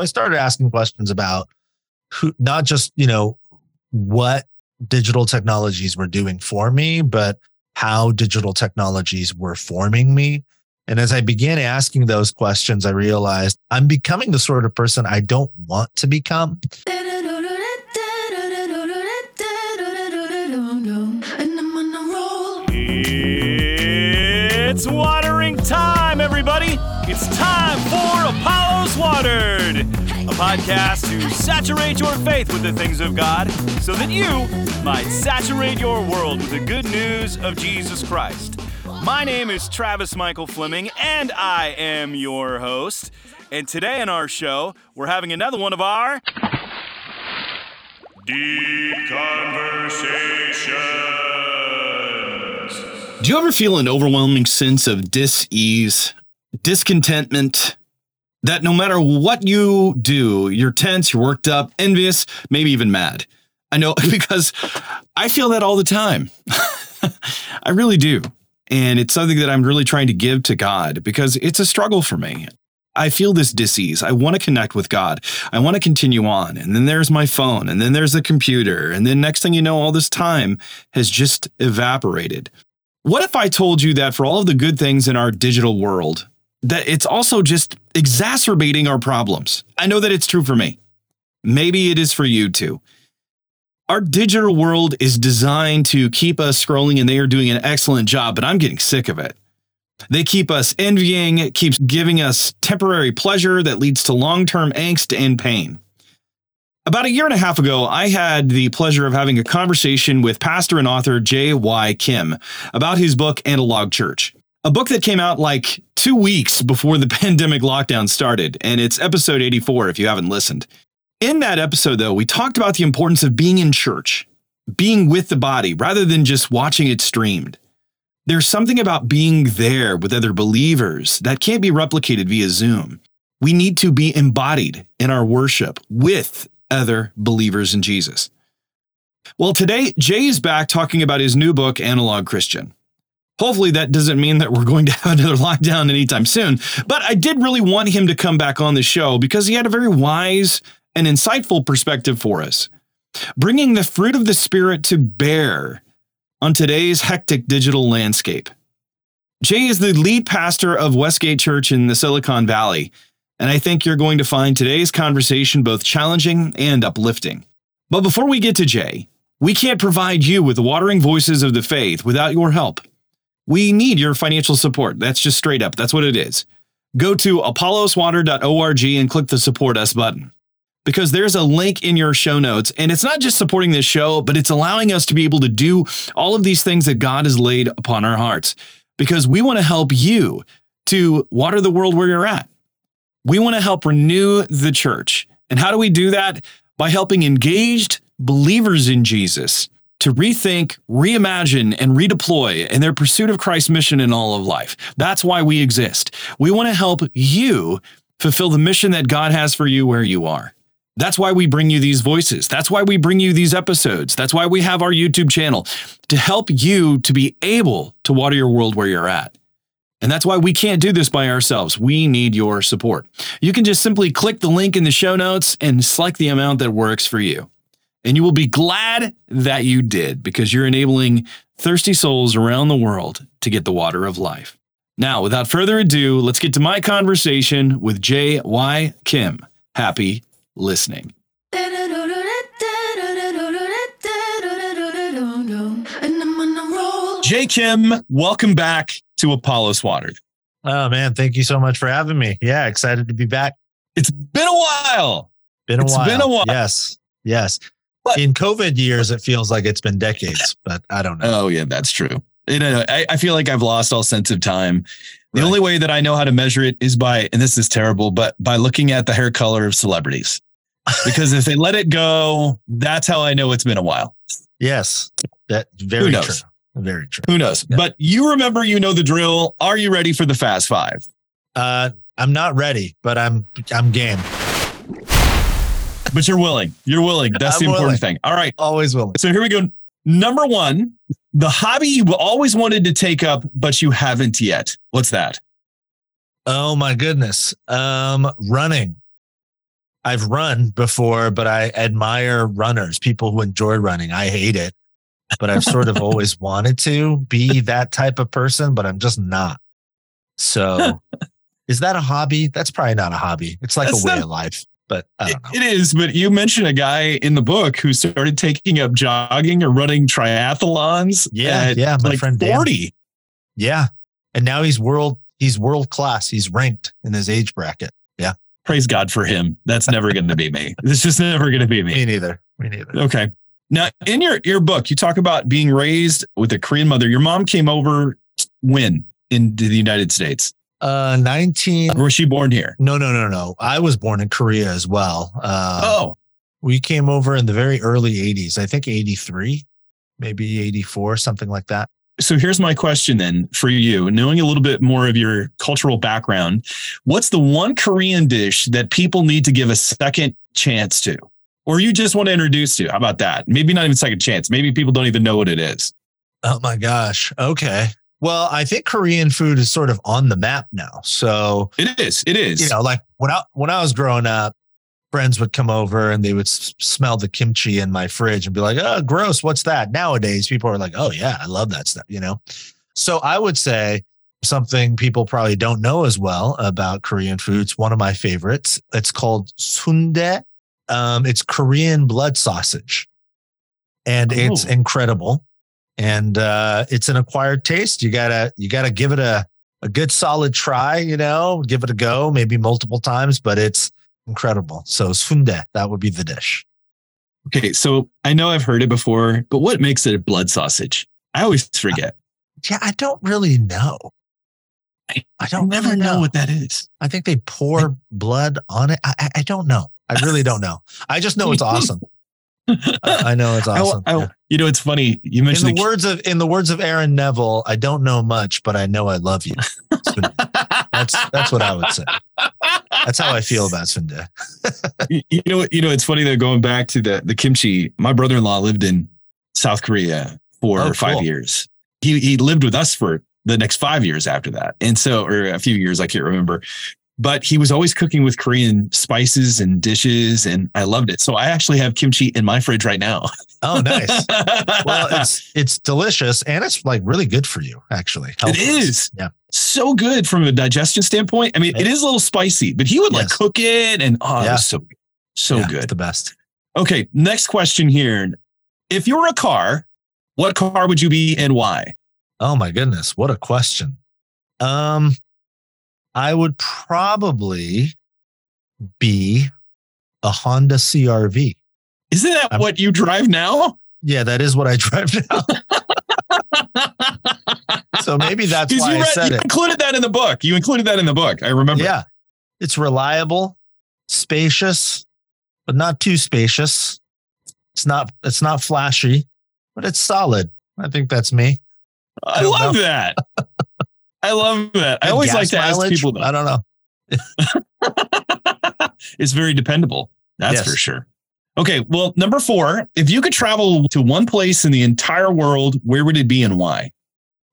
I started asking questions about who, not just, you know, what digital technologies were doing for me, but how digital technologies were forming me. And as I began asking those questions, I realized I'm becoming the sort of person I don't want to become. It's watering time, everybody. It's time for Apollos Watered, a podcast to saturate your faith with the things of God so that you might saturate your world with the good news of Jesus Christ. My name is Travis Michael Fleming, and I am your host. And today on our show, we're having another one of our Deep Conversations. Do you ever feel an overwhelming sense of dis-ease, discontentment? That no matter what you do, you're tense, you're worked up, envious, maybe even mad. I know because I feel that all the time. I really do. And it's something that I'm really trying to give to God because it's a struggle for me. I feel this disease. I want to connect with God. I want to continue on. And then there's my phone, and then there's the computer. And then next thing you know, all this time has just evaporated. What if I told you that for all of the good things in our digital world, that it's also just exacerbating our problems? I know that it's true for me. Maybe it is for you too. Our digital world is designed to keep us scrolling, and they are doing an excellent job, but I'm getting sick of it. They keep us envying, it keeps giving us temporary pleasure that leads to long term angst and pain. About a year and a half ago, I had the pleasure of having a conversation with pastor and author J.Y. Kim about his book, Analog Church, a book that came out like two weeks before the pandemic lockdown started, and it's episode 84 if you haven't listened. In that episode, though, we talked about the importance of being in church, being with the body rather than just watching it streamed. There's something about being there with other believers that can't be replicated via Zoom. We need to be embodied in our worship with other believers in Jesus. Well, today, Jay is back talking about his new book, Analog Christian. Hopefully, that doesn't mean that we're going to have another lockdown anytime soon, but I did really want him to come back on the show because he had a very wise and insightful perspective for us, bringing the fruit of the Spirit to bear on today's hectic digital landscape. Jay is the lead pastor of Westgate Church in the Silicon Valley, and I think you're going to find today's conversation both challenging and uplifting. But before we get to Jay, we can't provide you with the watering voices of the faith without your help. We need your financial support. That's just straight up. That's what it is. Go to apolloswater.org and click the support us button because there's a link in your show notes. And it's not just supporting this show, but it's allowing us to be able to do all of these things that God has laid upon our hearts because we want to help you to water the world where you're at. We want to help renew the church. And how do we do that? By helping engaged believers in Jesus to rethink, reimagine, and redeploy in their pursuit of Christ's mission in all of life. That's why we exist. We want to help you fulfill the mission that God has for you where you are. That's why we bring you these voices. That's why we bring you these episodes. That's why we have our YouTube channel to help you to be able to water your world where you're at. And that's why we can't do this by ourselves. We need your support. You can just simply click the link in the show notes and select the amount that works for you. And you will be glad that you did because you're enabling thirsty souls around the world to get the water of life. Now, without further ado, let's get to my conversation with J.Y. Kim. Happy listening. Jay Kim, welcome back to Apollos Watered. Oh man, thank you so much for having me. Yeah, excited to be back. It's been a while. Been a It's while. been a while. Yes. Yes. But- In COVID years, it feels like it's been decades, but I don't know. Oh, yeah, that's true. You know, I, I feel like I've lost all sense of time. The Right. only way that I know how to measure it is by, and this is terrible, but by looking at the hair color of celebrities. Because if they let it go, that's how I know it's been a while. Yes. That very true. Very true. Who knows? Yeah. But you remember, you know the drill. Are you ready for the Fast Five? Uh, I'm not ready, but I'm I'm game. But you're willing. You're willing. That's I'm the important willing. thing. All right. Always willing. So here we go. Number one, the hobby you always wanted to take up, but you haven't yet. What's that? Oh my goodness. Um, running. I've run before, but I admire runners, people who enjoy running. I hate it, but I've sort of always wanted to be that type of person, but I'm just not. So is that a hobby? That's probably not a hobby. It's like That's a way not- of life, but I don't know. It is, but you mentioned a guy in the book who started taking up jogging or running triathlons. Yeah, yeah, my like friend Dan. 40. Yeah. And now he's world, he's world class. He's ranked in his age bracket. Yeah, praise God for him. That's never going to be me. It's just never going to be me. Me neither. Me neither. Okay. Now, in your your book, you talk about being raised with a Korean mother. Your mom came over when into the United States? Uh, 19. Or was she born here? No, no, no, no. I was born in Korea as well. Uh, oh, We came over in the very early 80s. I think 83, maybe 84, something like that. so here's my question then for you, knowing a little bit more of your cultural background. What's the one Korean dish that people need to give a second chance to? Or you just want to introduce to? How about that? Maybe not even second chance. Maybe people don't even know what it is. Oh my gosh. Okay. Well, I think Korean food is sort of on the map now. So, It is. It is. you know, like when I when I was growing up, friends would come over and they would s- smell the kimchi in my fridge and be like, "Oh, gross! What's that?" Nowadays, people are like, "Oh yeah, I love that stuff." You know. So I would say something people probably don't know as well about Korean foods. One of my favorites. It's called sundae. Um, it's Korean blood sausage, and it's Oh. incredible. And uh, it's an acquired taste. You gotta you gotta give it a a good solid try. You know, give it a go, maybe multiple times, but it's incredible. So sundae, that would be the dish. Okay. So I know I've heard it before, but what makes it a blood sausage? I always forget. Yeah, I don't really know. I- I I don't never really know what that is. I think they pour blood on it. I, I, I don't know. I really don't know. I just know it's awesome. I, I know it's awesome. I- Yeah. you know, it's funny. You In mentioned the the, words of in the words of Aaron Neville, I don't know much, but I know I love you. That's that's what I would say. That's how I feel about sundae. you you know, you know, it's funny though. Going back to the the kimchi, my brother in law lived in South Korea for Oh, five cool. years. He he lived with us for the next five years after that, and so or a few years, I can't remember. But he was always cooking with Korean spices and dishes, and I loved it. So I actually have kimchi in my fridge right now. Oh, nice. Well, it's it's delicious and it's like really good for you, actually. It is. Yeah. so good from a digestion standpoint. I mean, it is a little spicy, but he would like cook it, and oh, it Yeah. was so so Yeah, good. It's the best. Okay, next question here. If you were a car, what car would you be and why? Oh my goodness, what a question. Um, I would probably be a Honda CRV. Isn't that I'm- what you drive now? Yeah, that is what I drive now. so maybe that's why you, I read- said you it. included that in the book. You included that in the book. I remember. Yeah, it's reliable, spacious, but not too spacious. It's not. It's not flashy, but it's solid. I think that's me. I, I love that. I love that. I always like to ask mileage? people. I don't know. it's very dependable. That's Yes. for sure. Okay, well, number four, if you could travel to one place in the entire world, where would it be and why?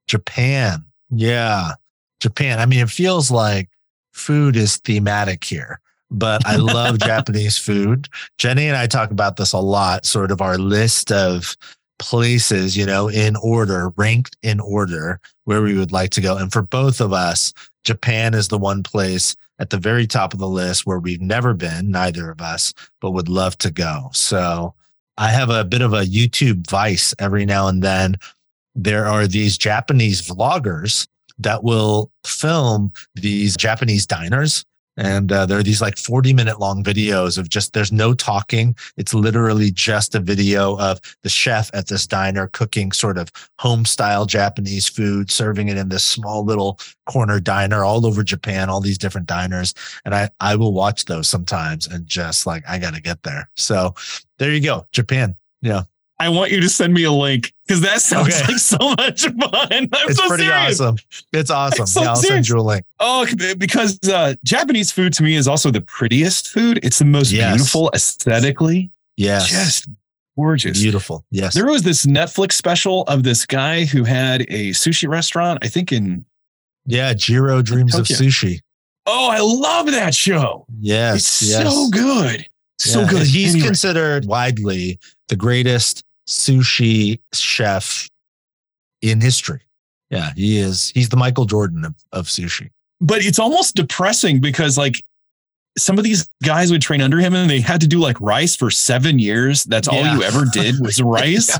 Japan. Yeah. Japan. I mean, it feels like food is thematic here, but I love Japanese food. Jenny and I talk about this a lot, sort of our list of places, you know, in order, ranked in order where we would like to go. And for both of us, Japan is the one place at the very top of the list where we've never been, neither of us, but would love to go. So I have a bit of a YouTube vice every now and then there are these Japanese vloggers that will film these Japanese diners. And uh, there are these like 40 minute long videos of just, there's no talking. It's literally just a video of the chef at this diner cooking sort of home style Japanese food, serving it in this small little corner diner all over Japan, all these different diners. And I, I will watch those sometimes and just like, I got to get there. So there you go. Japan. Yeah. I want you to send me a link because that sounds Okay. like so much fun. I'm It's so pretty serious. awesome. It's awesome. So yeah, I'll serious. send you a link. Oh, because uh, Japanese food to me is also the prettiest food. It's the most Yes. beautiful aesthetically. Yes. Just gorgeous. Beautiful. Yes. There was this Netflix special of this guy who had a sushi restaurant, I think in yeah. Jiro dreams of sushi. Oh, I love that show. Yes, It's yes. so good. So Yeah, good. He's Anyway. considered widely the greatest sushi chef in history. Yeah, he is. He's the Michael Jordan of, of sushi. but it's almost depressing because like some of these guys would train under him and they had to do like rice for seven years. That's all you ever did was rice.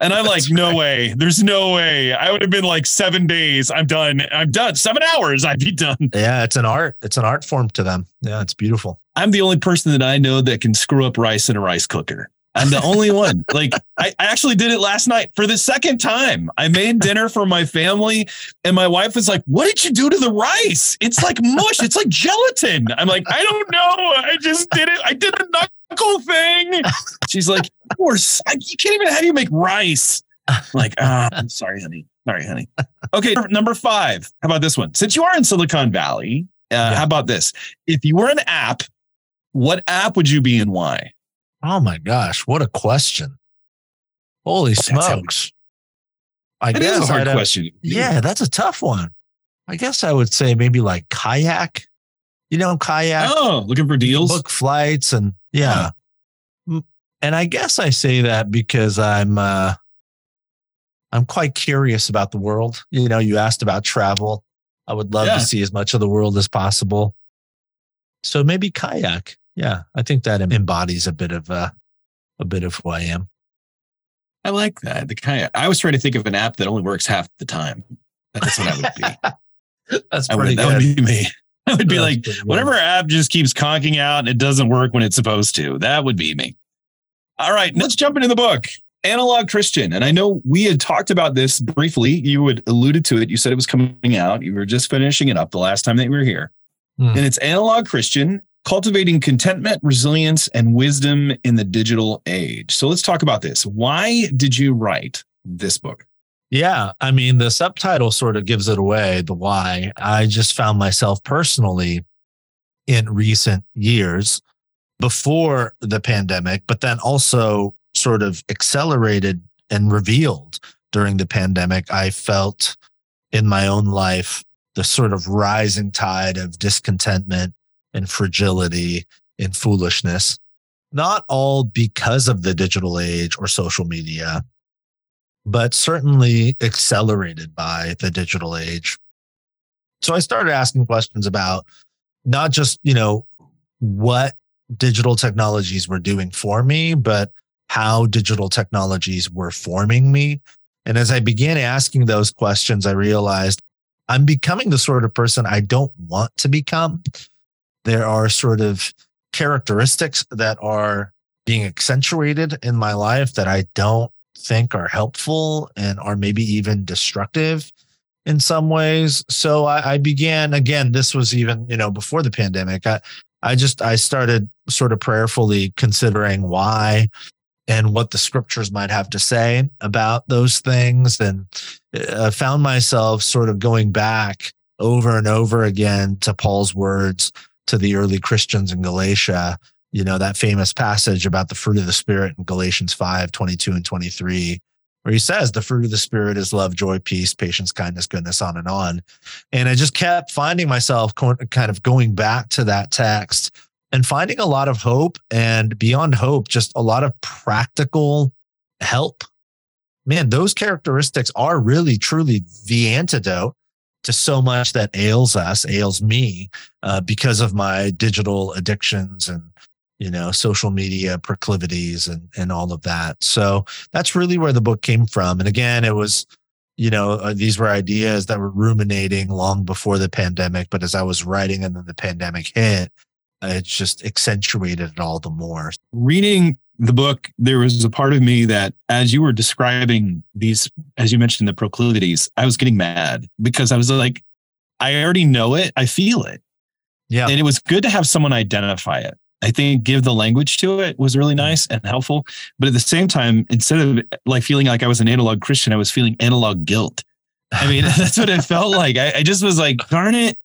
And I'm like, no right. way. There's no way. I would have been like seven days. I'm done. I'm done. Seven hours. I'd be done. Yeah, it's an art. It's an art form to them. Yeah, it's beautiful. I'm the only person that I know that can screw up rice in a rice cooker. I'm the only one. Like I, I actually did it last night for the second time. I made dinner for my family and my wife was like, what did you do to the rice? It's like mush. It's like gelatin. I'm like, I don't know. I just did it. I did the knuckle thing. She's like, of course, I, you can't even have you make rice. I'm like, ah, I'm sorry, honey. Sorry, honey. Okay, number five. How about this one? Since you are in Silicon Valley, uh, Yeah. how about this? If you were an app, what app would you be and why? Oh my gosh, what a question! Holy smokes! I It is guess a hard I'd have- question. Yeah, that's a tough one. I guess I would say maybe like kayak. You know, kayak. Oh, looking for deals. book flights and yeah. M- And I guess I say that because I'm uh I'm quite curious about the world. You know, you asked about travel. I would love Yeah. to see as much of the world as possible. So maybe kayak. Yeah, I think that embodies a bit of uh, a bit of who I am. I like that. The kayak. I was trying to think of an app that only works half the time. That's what I would be. That's I pretty would, that would be me. I would be That's like, whatever app just keeps conking out and it doesn't work when it's supposed to. That would be me. All right, let's jump into the book. Analog Christian. And I know we had talked about this briefly. You had alluded to it. You said it was coming out. You were just finishing it up the last time that you were here. Hmm. And it's Analog Christian, cultivating contentment, resilience, and wisdom in the digital age. So let's talk about this. Why did you write this book? Yeah, I mean, the subtitle sort of gives it away, the why. I just found myself personally in recent years before the pandemic, but then also sort of accelerated and revealed during the pandemic. I felt in my own life the sort of rising tide of discontentment and fragility and foolishness, not all because of the digital age or social media, but certainly accelerated by the digital age. So I started asking questions about not just, you know, what digital technologies were doing for me, but how digital technologies were forming me. And as I began asking those questions, I realized I'm becoming the sort of person I don't want to become. There are sort of characteristics that are being accentuated in my life that I don't think are helpful and are maybe even destructive in some ways. So I, I began again, this was even, you know, before the pandemic. I, I just I started sort of prayerfully considering why and what the scriptures might have to say about those things and uh, found myself sort of going back over and over again to Paul's words to the early Christians in Galatia you know, that famous passage about the fruit of the spirit in Galatians 5, 22 and 23, where he says the fruit of the spirit is love, joy, peace, patience, kindness, goodness, on and on. And I just kept finding myself kind of going back to that text and finding a lot of hope and beyond hope, just a lot of practical help. Man, those characteristics are really, truly the antidote to so much that ails us, ails me, uh, because of my digital addictions and you know social media proclivities and and all of that. So that's really where the book came from. And again it was you know uh, these were ideas that were ruminating long before the pandemic but as i was writing and then the pandemic hit uh, it just accentuated it all the more. Reading the book, there was a part of me that, as you were describing these, as you mentioned, the proclivities, I was getting mad because I was like, I already know it. I feel it. yeah And it was good to have someone identify it. I think give the language to it was really mm-hmm. nice and helpful. But at the same time, instead of like feeling like I was an analog Christian, I was feeling analog guilt. I mean, that's what it felt like. I, I just was like, darn it.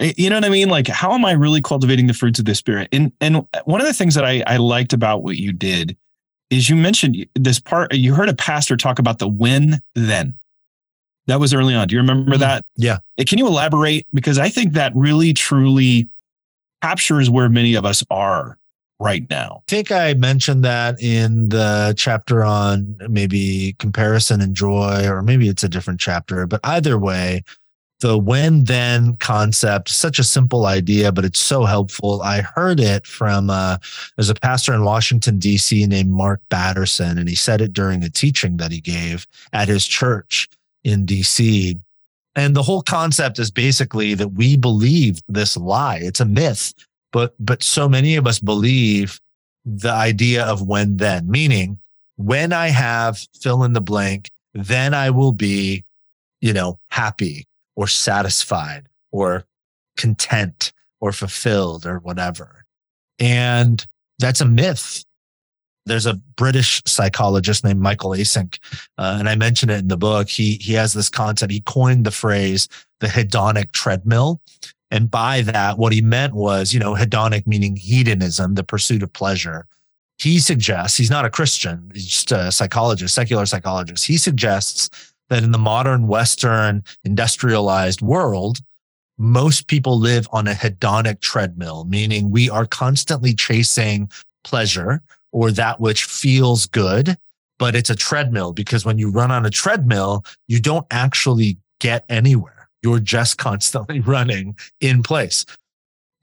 You know what I mean? Like, how am I really cultivating the fruits of the spirit? And and one of the things that I, I liked about what you did is you mentioned this part, you heard a pastor talk about the when then. That was early on. Do you remember Mhm. that? Yeah. Can you elaborate? Because I think that really truly captures where many of us are right now. I think I mentioned that in the chapter on maybe comparison and joy, or maybe it's a different chapter. But either way, the when then concept, such a simple idea, but it's so helpful. I heard it from uh, there's a pastor in Washington, D.C. named Mark Batterson, and he said it during a teaching that he gave at his church in D.C. And the whole concept is basically that we believe this lie. It's a myth, but but so many of us believe the idea of when then, meaning when I have fill in the blank, then I will be, you know, happy or satisfied or content or fulfilled or whatever. And that's a myth. There's a British psychologist named Michael Eysenck, uh, and I mentioned it in the book. He he has this concept. He coined the phrase the hedonic treadmill, and by that, what he meant was, you know, hedonic meaning hedonism, the pursuit of pleasure. He suggests he's not a Christian; he's just a psychologist, secular psychologist. He suggests that in the modern Western industrialized world, most people live on a hedonic treadmill, meaning we are constantly chasing pleasure or that which feels good, but it's a treadmill because when you run on a treadmill, you don't actually get anywhere. You're just constantly running in place.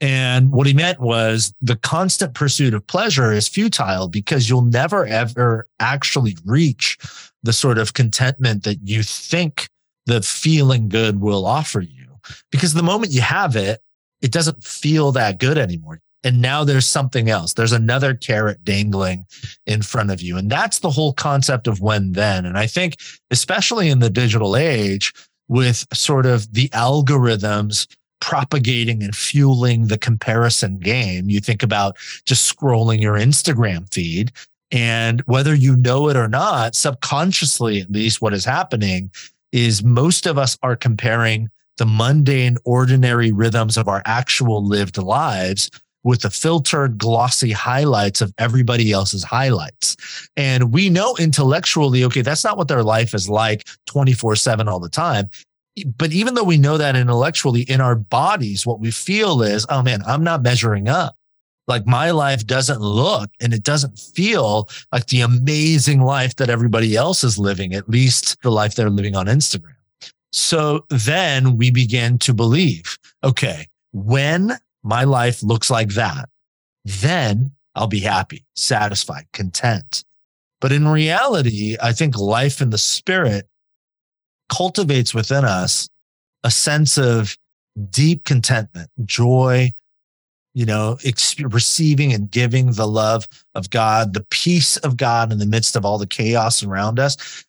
And what he meant was the constant pursuit of pleasure is futile because you'll never ever actually reach the sort of contentment that you think the feeling good will offer you. Because the moment you have it, it doesn't feel that good anymore. And now there's something else. There's another carrot dangling in front of you. And that's the whole concept of when then. And I think, especially in the digital age, with sort of the algorithms propagating and fueling the comparison game, you think about just scrolling your Instagram feed. And whether you know it or not, subconsciously, at least what is happening is most of us are comparing the mundane, ordinary rhythms of our actual lived lives with the filtered, glossy highlights of everybody else's highlights. And we know intellectually, okay, that's not what their life is like 24 7 all the time. But even though we know that intellectually, in our bodies, what we feel is, oh man, I'm not measuring up. Like my life doesn't look and it doesn't feel like the amazing life that everybody else is living, at least the life they're living on Instagram. So then we begin to believe, okay, when my life looks like that, then I'll be happy, satisfied, content. But in reality, I think life in the spirit cultivates within us a sense of deep contentment, joy, you know, exp- receiving and giving the love of God, the peace of God in the midst of all the chaos around us.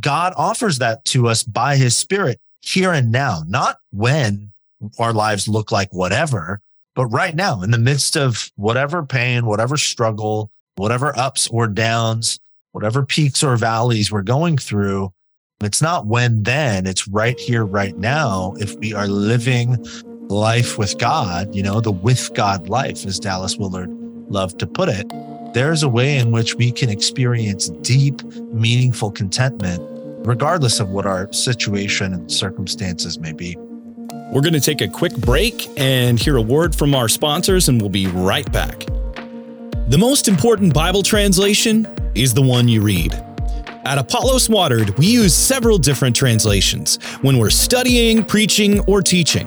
God offers that to us by his spirit here and now, not when our lives look like whatever, but right now in the midst of whatever pain, whatever struggle, whatever ups or downs, whatever peaks or valleys we're going through. It's not when then, it's right here, right now. If we are living life with God, you know, the with God life, as Dallas Willard loved to put it, there's a way in which we can experience deep, meaningful contentment, regardless of what our situation and circumstances may be. We're going to take a quick break and hear a word from our sponsors, and we'll be right back. The most important Bible translation is the one you read. At Apollos Watered, we use several different translations when we're studying, preaching, or teaching.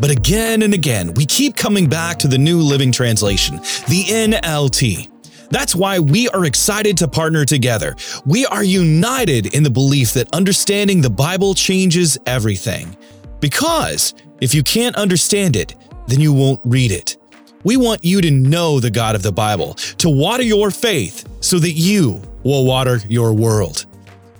But again and again, we keep coming back to the New Living Translation, the NLT. That's why we are excited to partner together. We are united in the belief that understanding the Bible changes everything. Because if you can't understand it, then you won't read it. We want you to know the God of the Bible, to water your faith so that you will water your world.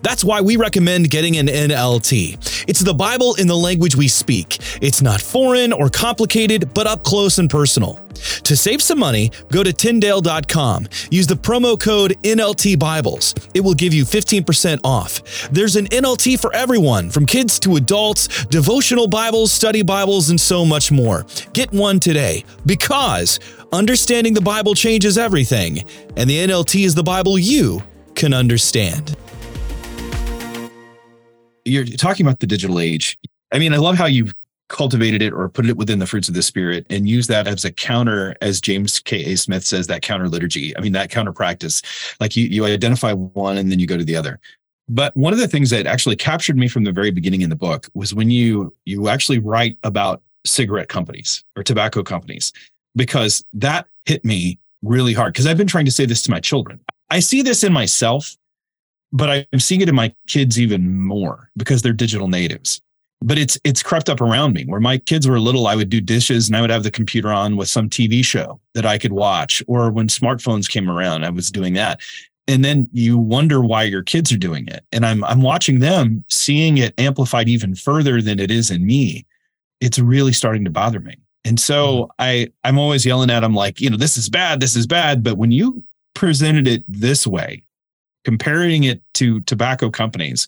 That's why we recommend getting an NLT. It's the Bible in the language we speak. It's not foreign or complicated, but up close and personal. To save some money, go to Tyndale.com. Use the promo code NLT Bibles. It will give you 15% off. There's an NLT for everyone, from kids to adults, devotional Bibles, study Bibles, and so much more. Get one today because understanding the Bible changes everything, and the NLT is the Bible you can understand. You're talking about the digital age. I mean, I love how you cultivated it or put it within the fruits of the spirit and use that as a counter, as James K. A. Smith says, that counter liturgy. I mean, that counter practice. Like you, you identify one and then you go to the other. But one of the things that actually captured me from the very beginning in the book was when you you actually write about cigarette companies or tobacco companies, because that hit me really hard. Because I've been trying to say this to my children. I see this in myself, but I'm seeing it in my kids even more because they're digital natives. But it's it's crept up around me where my kids were little i would do dishes and i would have the computer on with some tv show that i could watch. Or when smartphones came around i was doing that. And then you wonder why your kids are doing it. And i'm i'm watching them seeing it amplified even further than it is in me. It's really starting to bother me. And so mm-hmm. i i'm always yelling at them like you know this is bad this is bad. But when you presented it this way comparing it to tobacco companies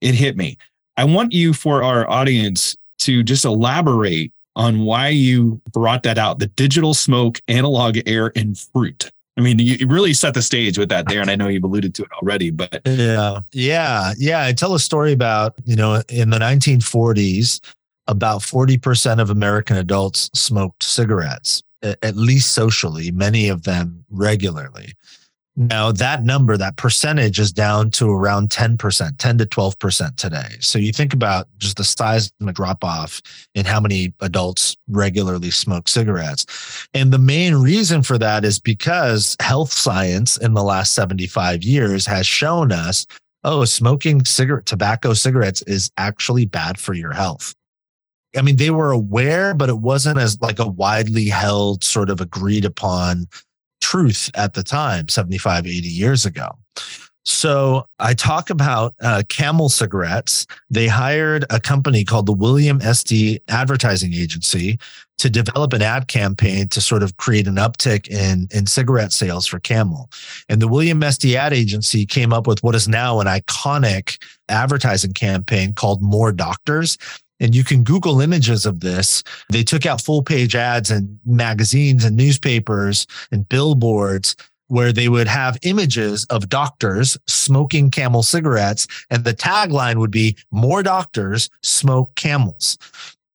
it hit me I want you for our audience to just elaborate on why you brought that out the digital smoke, analog air, and fruit. I mean, you really set the stage with that there, and I know you've alluded to it already, but yeah, yeah, yeah. I tell a story about you know in the 1940s, about 40% of American adults smoked cigarettes, at least socially, many of them regularly. Now that number, that percentage is down to around 10%, 10 to 12% today. So you think about just the size of the drop off in how many adults regularly smoke cigarettes. And the main reason for that is because health science in the last 75 years has shown us, oh, smoking cigarette, tobacco cigarettes is actually bad for your health. I mean, they were aware, but it wasn't as like a widely held sort of agreed upon truth at the time, 75, 80 years ago. So I talk about uh, Camel cigarettes. They hired a company called the William Esty Advertising Agency to develop an ad campaign to sort of create an uptick in, in cigarette sales for Camel. And the William Esty Ad Agency came up with what is now an iconic advertising campaign called More Doctors. And you can Google images of this. They took out full page ads in magazines and newspapers and billboards where they would have images of doctors smoking camel cigarettes. And the tagline would be more doctors smoke camels.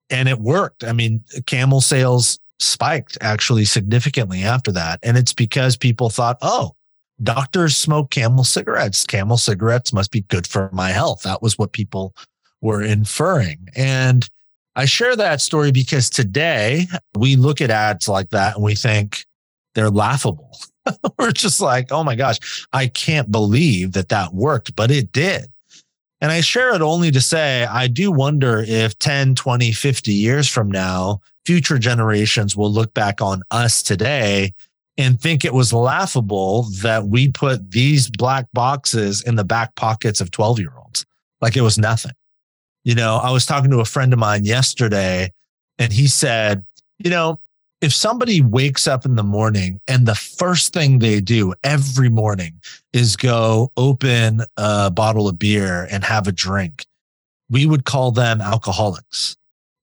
And it worked. I mean, camel sales spiked actually significantly after that. And it's because people thought, oh, doctors smoke camel cigarettes. Camel cigarettes must be good for my health. That was what people were inferring. And I share that story because today we look at ads like that and we think they're laughable. we're just like, oh my gosh, I can't believe that that worked, but it did. And I share it only to say, I do wonder if 10, 20, 50 years from now, future generations will look back on us today and think it was laughable that we put these black boxes in the back pockets of 12 year olds like it was nothing. You know, I was talking to a friend of mine yesterday and he said, you know, if somebody wakes up in the morning and the first thing they do every morning is go open a bottle of beer and have a drink, we would call them alcoholics.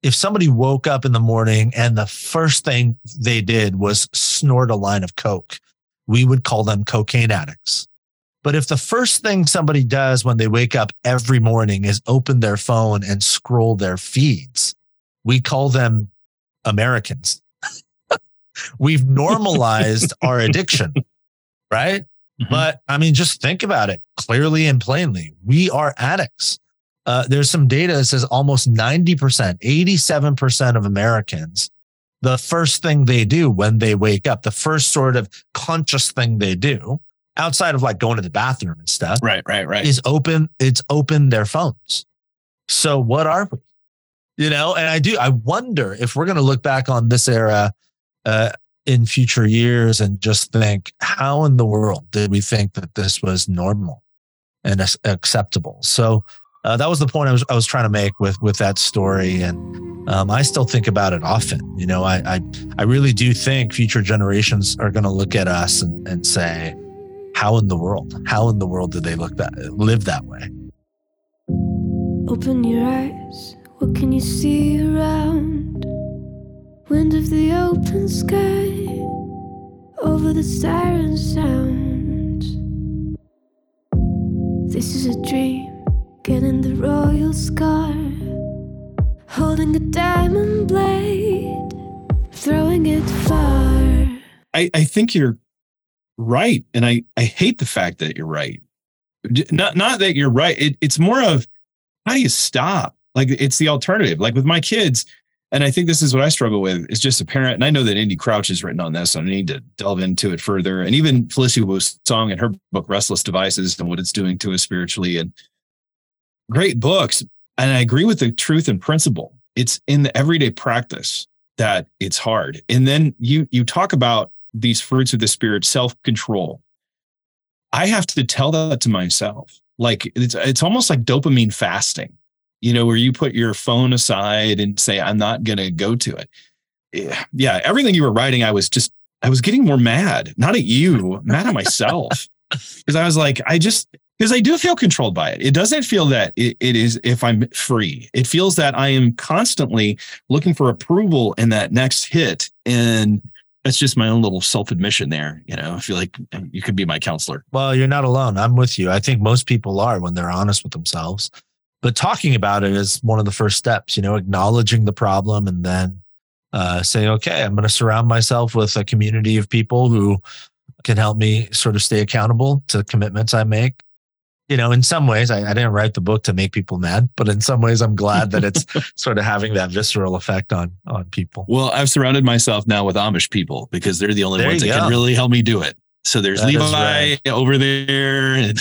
If somebody woke up in the morning and the first thing they did was snort a line of Coke, we would call them cocaine addicts. But if the first thing somebody does when they wake up every morning is open their phone and scroll their feeds, we call them Americans. We've normalized our addiction, right? Mm-hmm. But I mean, just think about it clearly and plainly. We are addicts. Uh, there's some data that says almost 90%, 87% of Americans, the first thing they do when they wake up, the first sort of conscious thing they do outside of like going to the bathroom and stuff. Right, right, right. Is open, it's open their phones. So what are we? You know, and I do, I wonder if we're going to look back on this era uh, in future years and just think, how in the world did we think that this was normal and acceptable? So uh, that was the point I was I was trying to make with with that story, and um, I still think about it often. You know, I I, I really do think future generations are going to look at us and, and say, how in the world? How in the world do they look that live that way? Open your eyes. What can you see around? Wind of the open sky over the siren sound. This is a dream. getting the royal scar, holding a diamond blade, throwing it far. I, I think you're right. And I, I hate the fact that you're right. Not not that you're right. It, it's more of how do you stop? Like it's the alternative. Like with my kids, and I think this is what I struggle with is just a parent. And I know that Andy Crouch has written on this, so I need to delve into it further. And even Felicia Wu Song in her book Restless Devices and what it's doing to us spiritually, and great books. And I agree with the truth and principle. It's in the everyday practice that it's hard. And then you you talk about these fruits of the spirit, self control. I have to tell that to myself. Like it's it's almost like dopamine fasting, you know, where you put your phone aside and say, I'm not gonna go to it. Yeah, yeah, everything you were writing, I was just I was getting more mad, not at you, mad at myself. Because I was like, I just because I do feel controlled by it. It doesn't feel that it, it is if I'm free. It feels that I am constantly looking for approval in that next hit. And that's just my own little self admission there. You know, I feel like you could be my counselor. Well, you're not alone. I'm with you. I think most people are when they're honest with themselves. But talking about it is one of the first steps, you know, acknowledging the problem and then uh, saying, okay, I'm going to surround myself with a community of people who can help me sort of stay accountable to the commitments I make. You know, in some ways, I, I didn't write the book to make people mad, but in some ways, I'm glad that it's sort of having that visceral effect on on people. Well, I've surrounded myself now with Amish people because they're the only There ones that you can really help me do it. So there's That Levi right. over there and,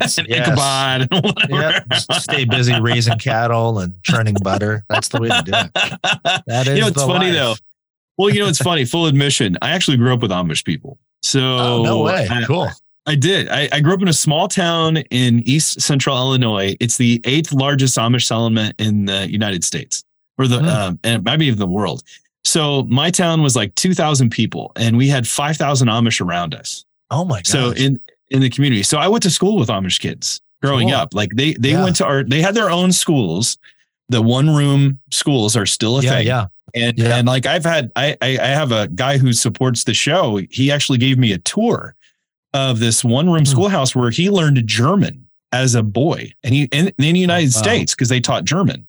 Yes, and yes. Ichabod and. Yep. Stay busy raising cattle and churning butter. That's the way to do it. That is you know, it's funny life. though. Well, you know, it's funny. Full admission, I actually grew up with Amish people. So Oh, no way. I, Cool. I did. I, I grew up in a small town in East Central Illinois. It's the eighth largest Amish settlement in the United States, or the Hmm. um, and maybe even the world. So my town was like two thousand people, and we had five thousand Amish around us. Oh my god. So in in the community. So I went to school with Amish kids growing Cool. up. Like they they Yeah. went to our they had their own schools. The one room schools are still a yeah, thing. yeah. And Yeah. and like I've had I I have a guy who supports the show. He actually gave me a tour of this one room Hmm. schoolhouse where he learned German as a boy. And he in, in the United Wow. States because they taught German.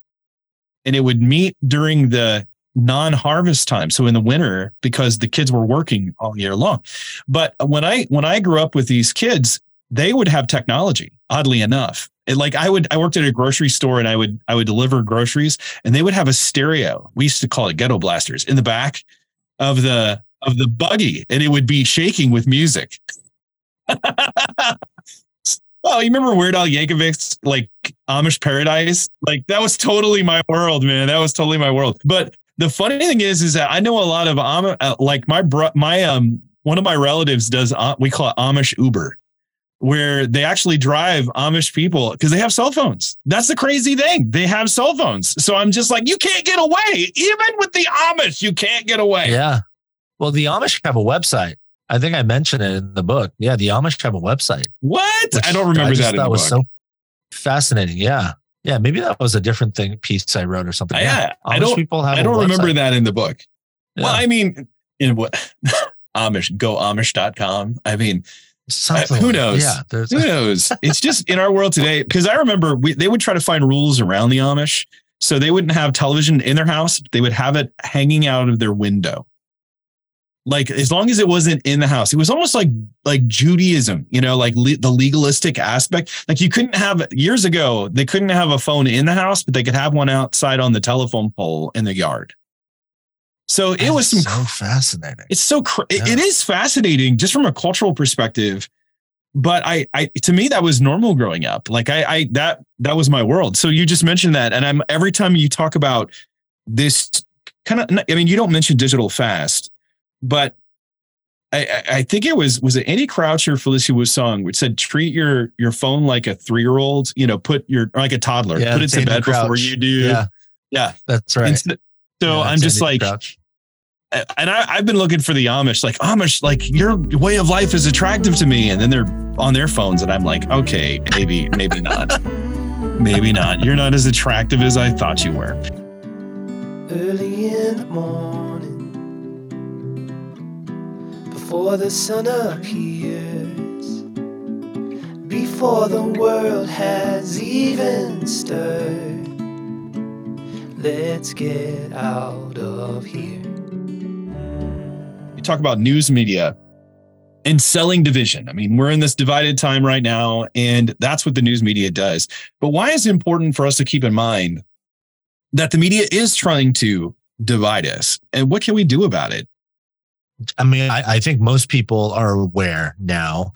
And it would meet during the non-harvest time. So in the winter, because the kids were working all year long. But when I when I grew up with these kids, they would have technology, oddly enough. And like I would I worked at a grocery store and I would I would deliver groceries and they would have a stereo. We used to call it ghetto blasters in the back of the of the buggy and it would be shaking with music. oh, you remember Weird Al Yankovic's like Amish Paradise? Like that was totally my world, man. That was totally my world. But the funny thing is, is that I know a lot of Am uh, like my bro, my um one of my relatives does uh, we call it Amish Uber, where they actually drive Amish people because they have cell phones. That's the crazy thing. They have cell phones. So I'm just like, you can't get away. Even with the Amish, you can't get away. Yeah. Well, the Amish have a website. I think I mentioned it in the book. Yeah, the Amish have a website. What? I don't remember just that the was book. so fascinating. Yeah. Yeah. Maybe that was a different thing piece I wrote or something. yeah, I Amish don't. people have I don't remember that in the book. Yeah. Well, I mean, in what Amish, go Amish.com. I mean, Something who like- knows? Yeah. Who knows? It's just in our world today. Because I remember we, they would try to find rules around the Amish. So they wouldn't have television in their house. They would have it hanging out of their window. Like as long as it wasn't in the house, it was almost like like Judaism, you know, like le- the legalistic aspect. Like you couldn't have years ago, they couldn't have a phone in the house, but they could have one outside on the telephone pole in the yard. So it was some so fascinating. it's so cr- it- Yeah. it is fascinating just from a cultural perspective but I, I to me that was normal growing up like I, I that that was my world so you just mentioned that and i'm every time you talk about this kind of i mean you don't mention digital fast but I, I- I think it was was it Andy Crouch or Felicia Wu Song which said treat your your phone like a three year old you know put your like a toddler Yeah, put it to Andy bed before you do Yeah. yeah That's right. Instead- so Yeah, I'm just Andy like Crouch. and I, I've been looking for the Amish, like Amish, like your way of life is attractive to me. And then they're on their phones, and I'm like, okay, maybe, maybe not, maybe not. You're not as attractive as I thought you were. early in the morning before the sun appears before the world has even stirred. Let's get out of here. You talk about news media and selling division. I mean, we're in this divided time right now, and that's what the news media does. But why is it important for us to keep in mind that the media is trying to divide us? And what can we do about it? I mean, I, I, think most people are aware now,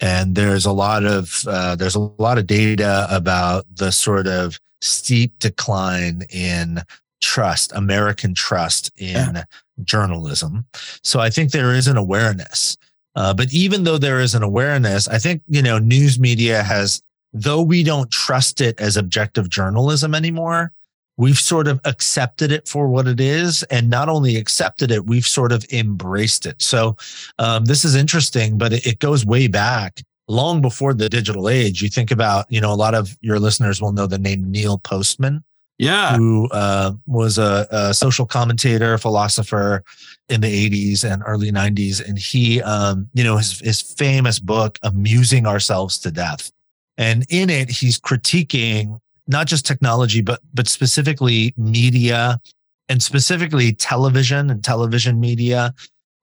and there's a lot of uh, there's a lot of data about the sort of steep decline in trust, American trust in yeah. journalism. So I think there is an awareness. Uh, but even though there is an awareness, I think you know news media has, though we don't trust it as objective journalism anymore, we've sort of accepted it for what it is and not only accepted it we've sort of embraced it. So um, this is interesting but it, it, goes way back long before the digital age. You think about you know a lot of your listeners will know the name neil postman yeah. who uh, was a, a, social commentator philosopher in the 80s and early 90s and he um, you know his, his famous book amusing ourselves to death. And in it he's critiquing not just technology, but but specifically media and specifically television and television media.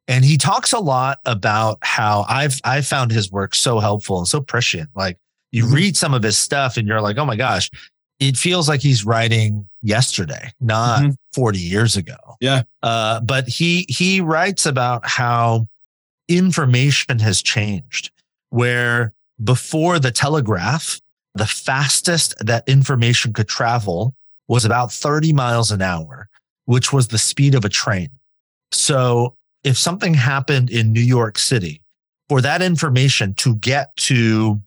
And he talks a lot about how I've I found his work so helpful and so prescient. Like you mm-hmm. read some of his stuff and you're like, oh my gosh, it feels like he's writing yesterday, not mm-hmm. 40 years ago. Yeah. Uh, but he he writes about how information has changed, where before the telegraph, the fastest that information could travel was about 30 miles an hour, which was the speed of a train. So if something happened in New York City, for that information to get to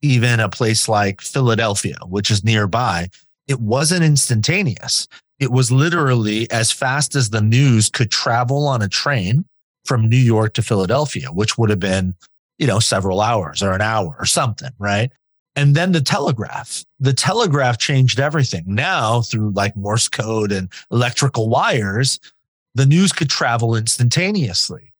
even a place like Philadelphia, which is nearby, it wasn't instantaneous. It was literally as fast as the news could travel on a train from New York to Philadelphia, which would have been, you know, several hours or an hour or something, right? And then the telegraph. The telegraph changed everything. Now, through like Morse code and electrical wires, the news could travel instantaneously.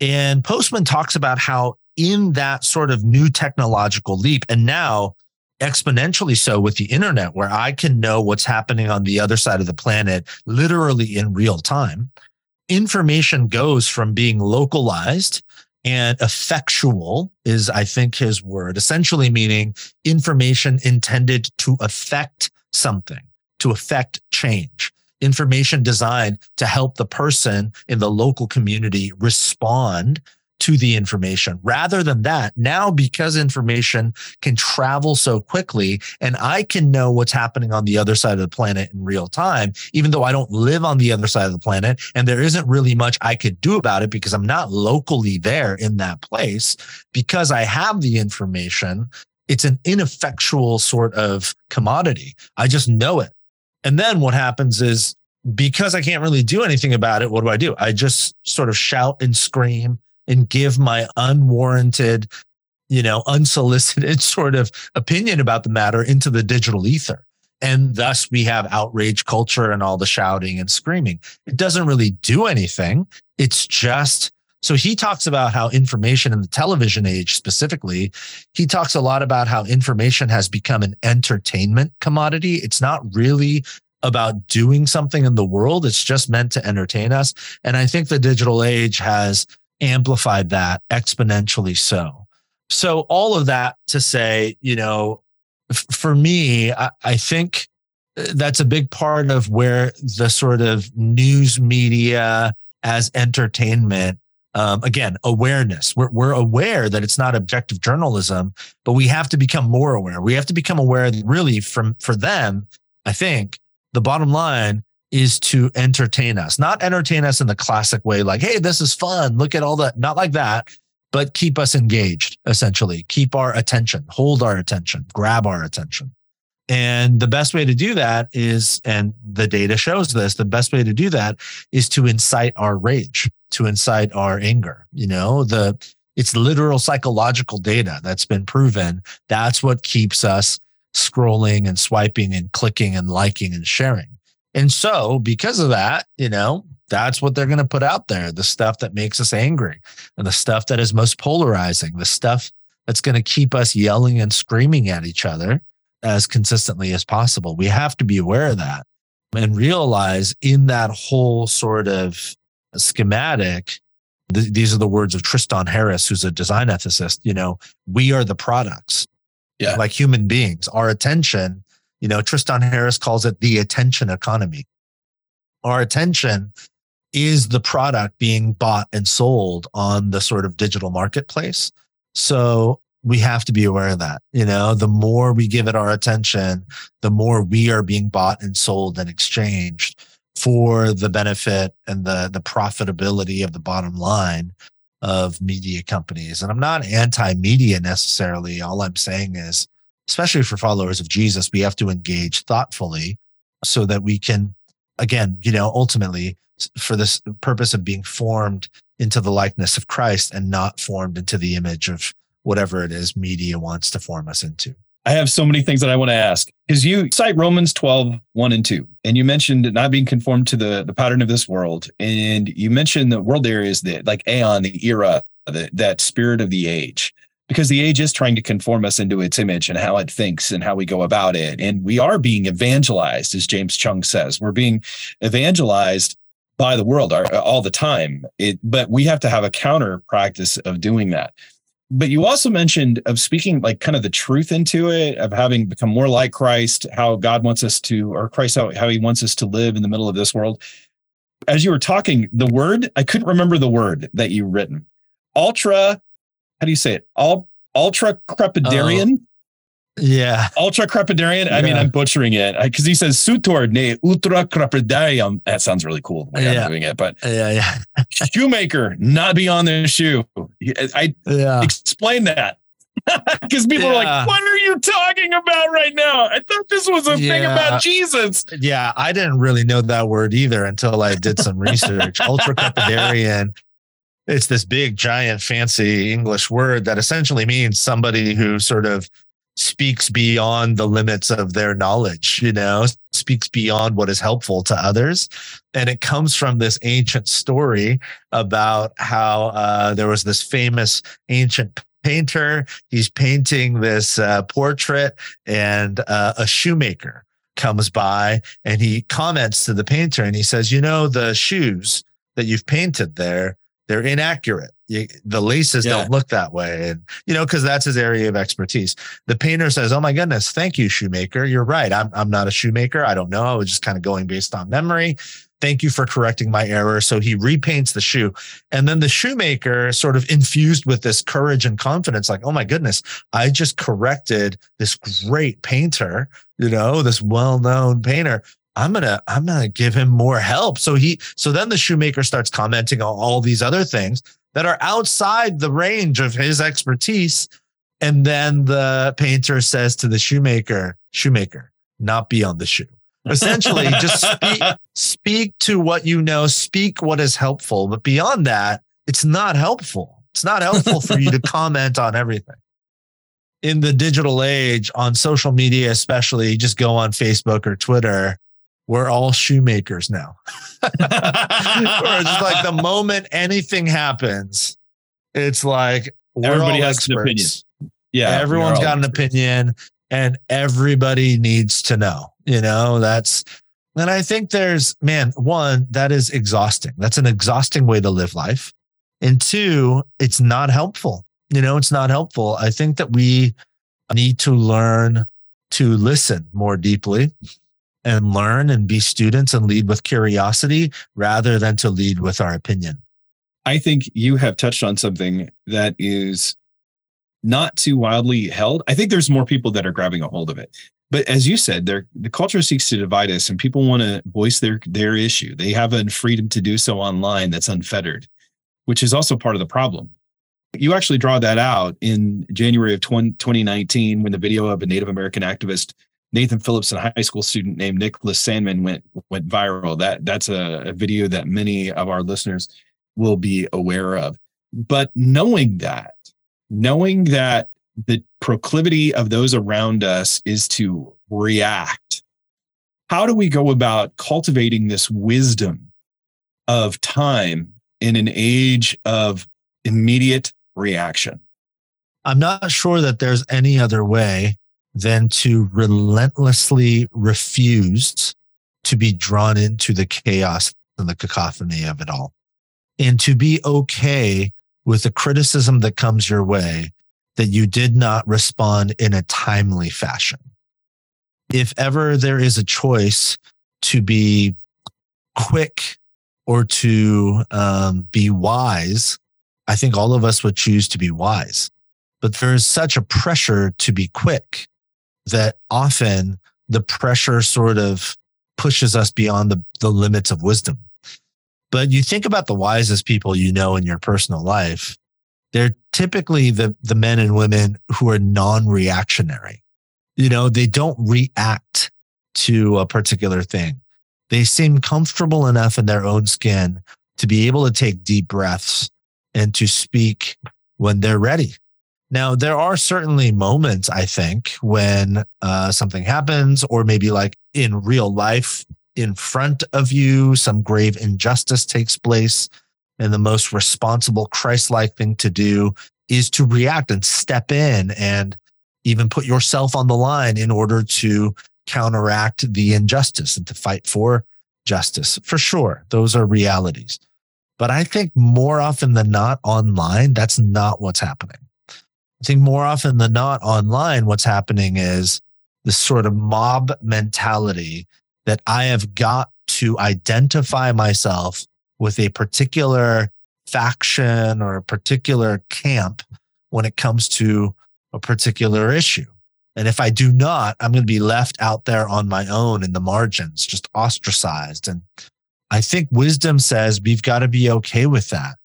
And Postman talks about how, in that sort of new technological leap, and now exponentially so with the internet, where I can know what's happening on the other side of the planet literally in real time, information goes from being localized and effectual is, I think, his word, essentially meaning information intended to affect something, to affect change, information designed to help the person in the local community respond to the information. Rather than that, now because information can travel so quickly and I can know what's happening on the other side of the planet in real time, even though I don't live on the other side of the planet and there isn't really much I could do about it because I'm not locally there in that place, because I have the information, it's an ineffectual sort of commodity. I just know it. And then what happens is because I can't really do anything about it, what do I do? I just sort of shout and scream and give my unwarranted, you know, unsolicited sort of opinion about the matter into the digital ether. And thus we have outrage culture and all the shouting and screaming. It doesn't really do anything. It's just so he talks about how information in the television age specifically, he talks a lot about how information has become an entertainment commodity. It's not really about doing something in the world. It's just meant to entertain us. And I think the digital age has amplified that exponentially so. So all of that to say, you know, f- for me, I, I think uh, that's a big part of where the sort of news media as entertainment um, again awareness we're, we're aware that it's not objective journalism but we have to become more aware we have to become aware that really from for them i think the bottom line is to entertain us, not entertain us in the classic way, like, hey, this is fun. Look at all that. Not like that, but keep us engaged, essentially. Keep our attention, hold our attention, grab our attention. And the best way to do that is, and the data shows this, the best way to do that is to incite our rage, to incite our anger. You know, the it's literal psychological data that's been proven. That's what keeps us scrolling and swiping and clicking and liking and sharing. And so, because of that, you know, that's what they're going to put out there the stuff that makes us angry and the stuff that is most polarizing, the stuff that's going to keep us yelling and screaming at each other as consistently as possible. We have to be aware of that and realize in that whole sort of schematic, th- these are the words of Tristan Harris, who's a design ethicist. You know, we are the products. Yeah. Like human beings, our attention, you know, Tristan Harris calls it the attention economy. Our attention is the product being bought and sold on the sort of digital marketplace. So we have to be aware of that. You know, the more we give it our attention, the more we are being bought and sold and exchanged for the benefit and the the profitability of the bottom line of media companies. And I'm not anti-media necessarily. All I'm saying is, especially for followers of Jesus, we have to engage thoughtfully so that we can, again, you know, ultimately for this purpose of being formed into the likeness of Christ and not formed into the image of whatever it is media wants to form us into. I have so many things that I want to ask because you cite Romans 12, 1 and 2, and you mentioned not being conformed to the, the pattern of this world. And you mentioned the world areas that like aeon, the era, the, that spirit of the age, because the age is trying to conform us into its image and how it thinks and how we go about it. And we are being evangelized, as James Chung says. We're being evangelized by the world all the time. It, but we have to have a counter practice of doing that but you also mentioned of speaking like kind of the truth into it of having become more like christ how god wants us to or christ how, how he wants us to live in the middle of this world as you were talking the word i couldn't remember the word that you written ultra how do you say it all ultra crepidarian oh, Yeah. ultra crepidarian i mean i'm butchering it because he says sutor ne ultra crepidarium that sounds really cool the way Yeah. i'm doing it but Yeah. Yeah. shoemaker not beyond the shoe i Yeah. explain that because people are like what are you talking about right now i thought this was a thing about jesus Yeah, I didn't really know that word either until I did some research. Ultracrepidarian. It's this big, giant, fancy English word that essentially means somebody who sort of speaks beyond the limits of their knowledge, you know, speaks beyond what is helpful to others. And it comes from this ancient story about how uh, there was this famous ancient painter. He's painting this uh, portrait, and uh, a shoemaker comes by and he comments to the painter and he says, You know, the shoes that you've painted there, they're inaccurate. You, the laces Yeah. don't look that way. And, you know, because that's his area of expertise. The painter says, Oh my goodness, thank you, shoemaker. You're right. I'm, I'm not a shoemaker. I don't know. I was just kind of going based on memory. Thank you for correcting my error. So he repaints the shoe. And then the shoemaker, sort of infused with this courage and confidence, like, oh my goodness, I just corrected this great painter, you know, this well-known painter. I'm gonna, I'm gonna give him more help. So he, so then the shoemaker starts commenting on all these other things that are outside the range of his expertise. And then the painter says to the shoemaker, shoemaker, not beyond the shoe. Essentially, just speak, speak to what you know, speak what is helpful. But beyond that, it's not helpful. It's not helpful for you to comment on everything. In the digital age, on social media, especially, just go on Facebook or Twitter. We're all shoemakers now. or just like the moment anything happens, it's like we're Everybody all has an opinion. experts. yeah everyone's got an opinion and everybody needs to know you know? That's and i think there's man one that is exhausting. That's an exhausting way to live life. And two it's not helpful. You know it's not helpful. I think that we need to learn to listen more deeply and learn and be students and lead with curiosity rather than to lead with our opinion I think you have touched on something that is not too wildly held. I think there's more people that are grabbing a hold of it. But as you said, the culture seeks to divide us and people want to voice their their issue. They have a freedom to do so online that's unfettered, which is also part of the problem. You actually draw that out in January of 20, 2019 when the video of a Native American activist Nathan Phillips, a high school student named Nicholas Sandmann, went went viral. That that's a, a video that many of our listeners will be aware of. But knowing that, knowing that the proclivity of those around us is to react, how do we go about cultivating this wisdom of time in an age of immediate reaction? I'm not sure that there's any other way than to relentlessly refuse to be drawn into the chaos and the cacophony of it all. And to be okay with the criticism that comes your way that you did not respond in a timely fashion. If ever there is a choice to be quick or to um, be wise, I think all of us would choose to be wise. But there is such a pressure to be quick that often the pressure sort of pushes us beyond the, the limits of wisdom. But you think about the wisest people you know in your personal life, they're typically the, the men and women who are non reactionary. You know, they don't react to a particular thing. They seem comfortable enough in their own skin to be able to take deep breaths and to speak when they're ready. Now, there are certainly moments, I think, when uh, something happens, or maybe like in real life, in front of you, some grave injustice takes place. And the most responsible Christ like thing to do is to react and step in and even put yourself on the line in order to counteract the injustice and to fight for justice. For sure, those are realities. But I think more often than not online, that's not what's happening. I think more often than not online, what's happening is this sort of mob mentality that I have got to identify myself with a particular faction or a particular camp when it comes to a particular issue. And if I do not, I'm going to be left out there on my own in the margins, just ostracized. And I think wisdom says we've got to be okay with that.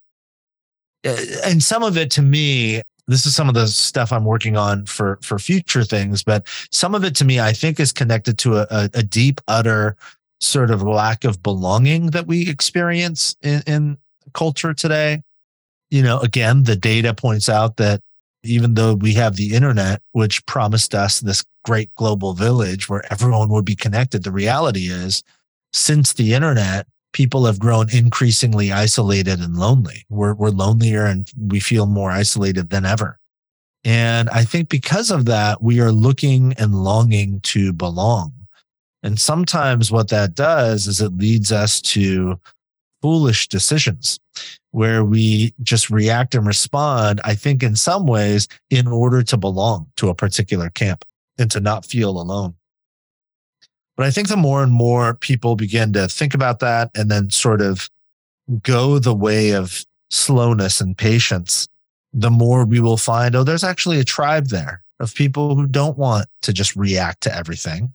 Uh, and some of it to me, this is some of the stuff I'm working on for for future things, but some of it to me, I think, is connected to a, a deep, utter sort of lack of belonging that we experience in, in culture today. You know, again, the data points out that even though we have the internet, which promised us this great global village where everyone would be connected, the reality is since the internet, people have grown increasingly isolated and lonely. We're, we're lonelier and we feel more isolated than ever. And I think because of that, we are looking and longing to belong. And sometimes what that does is it leads us to foolish decisions where we just react and respond, I think in some ways, in order to belong to a particular camp and to not feel alone. But I think the more and more people begin to think about that and then sort of go the way of slowness and patience, the more we will find, oh, there's actually a tribe there of people who don't want to just react to everything,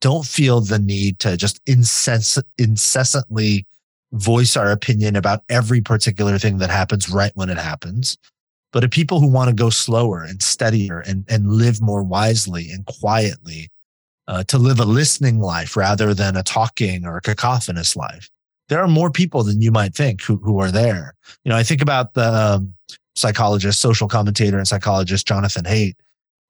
don't feel the need to just incess- incessantly voice our opinion about every particular thing that happens right when it happens, but of people who want to go slower and steadier and, and live more wisely and quietly, uh, to live a listening life rather than a talking or a cacophonous life. There are more people than you might think who, who are there. You know, I think about the um, psychologist, social commentator, and psychologist Jonathan Haidt.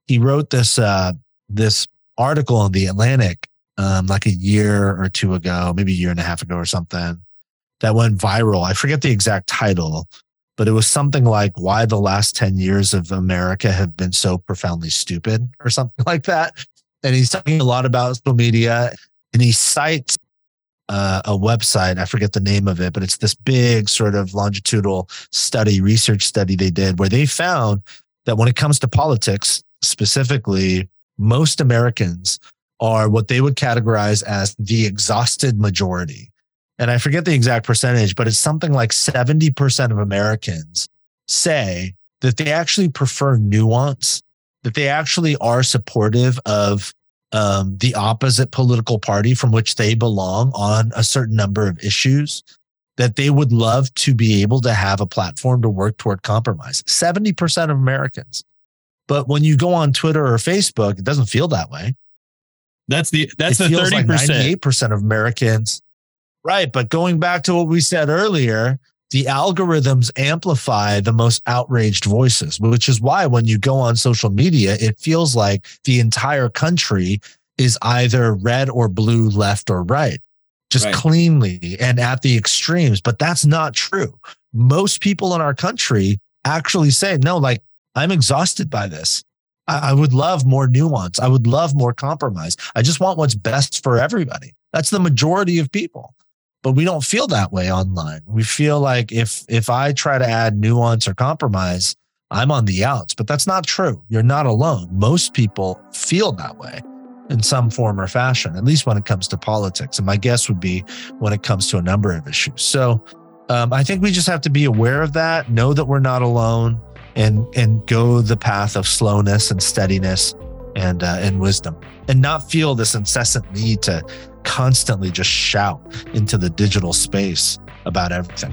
He wrote this uh, this article in the Atlantic um, like a year or two ago, maybe a year and a half ago or something, that went viral. I forget the exact title, but it was something like why the last 10 years of America have been so profoundly stupid or something like that. And he's talking a lot about social media and he cites uh, a website. I forget the name of it, but it's this big sort of longitudinal study, research study they did where they found that when it comes to politics, specifically, most Americans are what they would categorize as the exhausted majority and I forget the exact percentage, but it's something like 70% of Americans say that they actually prefer nuance, that they actually are supportive of um, the opposite political party from which they belong on a certain number of issues, that they would love to be able to have a platform to work toward compromise. 70% of Americans. But when you go on Twitter or Facebook, it doesn't feel that way. That's the that's it the thirty percent. Eight percent of Americans Right. But going back to what we said earlier, the algorithms amplify the most outraged voices, which is why when you go on social media, it feels like the entire country is either red or blue, left or right, just right. cleanly and at the extremes. But that's not true. Most people in our country actually say, no, like I'm exhausted by this. I, I would love more nuance. I would love more compromise. I just want what's best for everybody. That's the majority of people. But we don't feel that way online. We feel like if if I try to add nuance or compromise, I'm on the outs. But that's not true. You're not alone. Most people feel that way in some form or fashion, at least when it comes to politics. And my guess would be when it comes to a number of issues. So um, I think we just have to be aware of that, know that we're not alone, and and go the path of slowness and steadiness and uh, and wisdom, and not feel this incessant need to constantly just shout into the digital space about everything.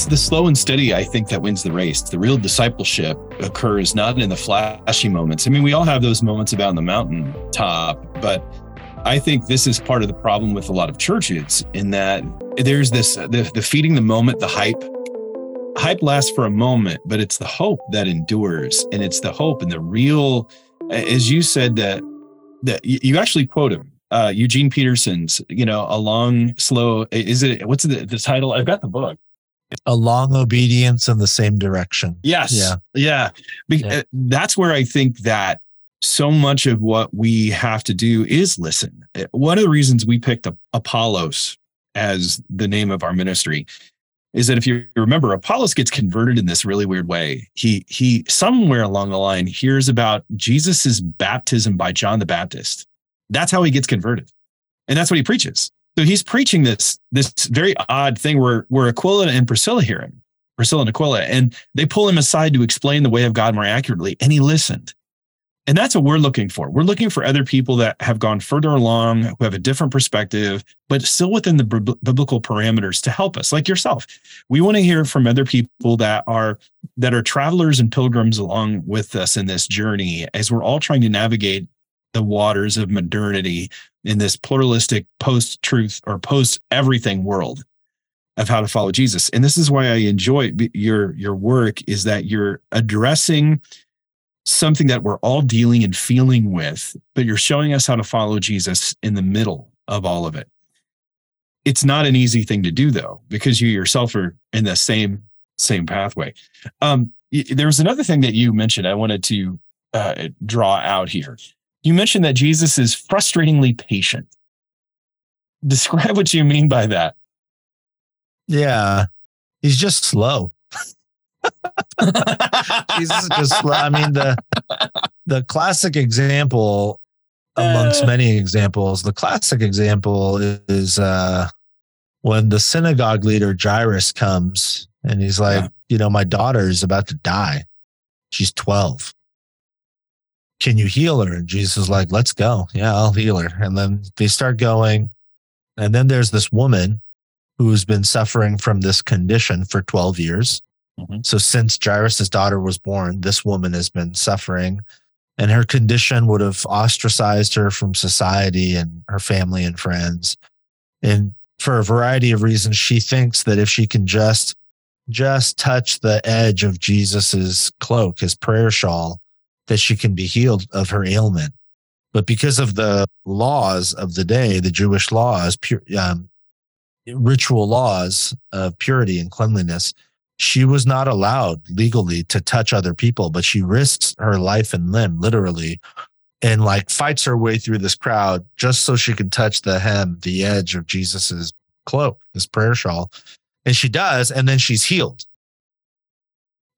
It's the slow and steady, I think, that wins the race. The real discipleship occurs not in the flashy moments. I mean, we all have those moments about on the mountain top, but I think this is part of the problem with a lot of churches in that there's this the, the feeding the moment, the hype. Hype lasts for a moment, but it's the hope that endures, and it's the hope and the real, as you said that that you actually quote him, uh, Eugene Peterson's, you know, a long, slow. Is it what's the, the title? I've got the book. A long obedience in the same direction. Yes. Yeah. Yeah. Be- Yeah. uh, That's where I think that so much of what we have to do is listen. Uh, One of the reasons we picked Apollos as the name of our ministry is that if you remember, Apollos gets converted in this really weird way. He he somewhere along the line hears about Jesus's baptism by John the Baptist. That's how he gets converted. And that's what he preaches. So he's preaching this this very odd thing where where Aquila and Priscilla hear him. Priscilla and Aquila, and they pull him aside to explain the way of God more accurately. And he listened. And that's what we're looking for. We're looking for other people that have gone further along, who have a different perspective, but still within the bib- biblical parameters to help us, like yourself. We want to hear from other people that are that are travelers and pilgrims along with us in this journey as we're all trying to navigate the waters of modernity in this pluralistic post-truth or post-everything world of how to follow Jesus. And this is why I enjoy your your work is that you're addressing something that we're all dealing and feeling with, but you're showing us how to follow Jesus in the middle of all of it. It's not an easy thing to do though, because you yourself are in the same same pathway. Um, there was another thing that you mentioned I wanted to uh, draw out here. You mentioned that Jesus is frustratingly patient. Describe what you mean by that. Yeah. He's just slow. Jesus is just slow. I mean, the the classic example amongst Uh. many examples, the classic example is uh when the synagogue leader Jairus comes and he's like, Yeah. you know, my daughter is about to die. She's 12. Can you heal her? And Jesus is like, let's go. Yeah, I'll heal her. And then they start going. And then there's this woman who's been suffering from this condition for 12 years. Mhm. So since Jairus' daughter was born, this woman has been suffering and her condition would have ostracized her from society and her family and friends. And for a variety of reasons, she thinks that if she can just just touch the edge of Jesus's cloak, his prayer shawl, that she can be healed of her ailment. But because of the laws of the day, the Jewish laws, pure, um, ritual laws of purity and cleanliness, she was not allowed legally to touch other people, but she risks her life and limb literally and like fights her way through this crowd just so she can touch the hem, the edge of Jesus's cloak, his prayer shawl. And she does, and then she's healed.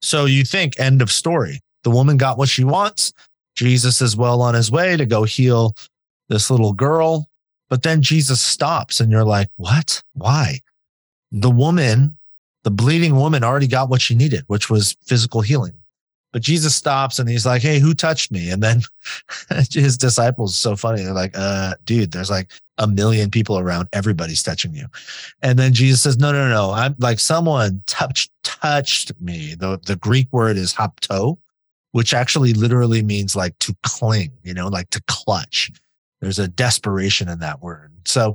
So you think, end of story. The woman got what she wants. Jesus is well on his way to go heal this little girl. But then Jesus stops, and you're like, what? Why? The woman, the bleeding woman, already got what she needed, which was physical healing. But Jesus stops and he's like, Hey, who touched me? And then his disciples, so funny. They're like, uh, dude, there's like a million people around. Everybody's touching you. And then Jesus says, No, no, no. I'm like someone touched touched me. The the Greek word is hapto, which actually literally means like to cling, you know, like to clutch. There's a desperation in that word. So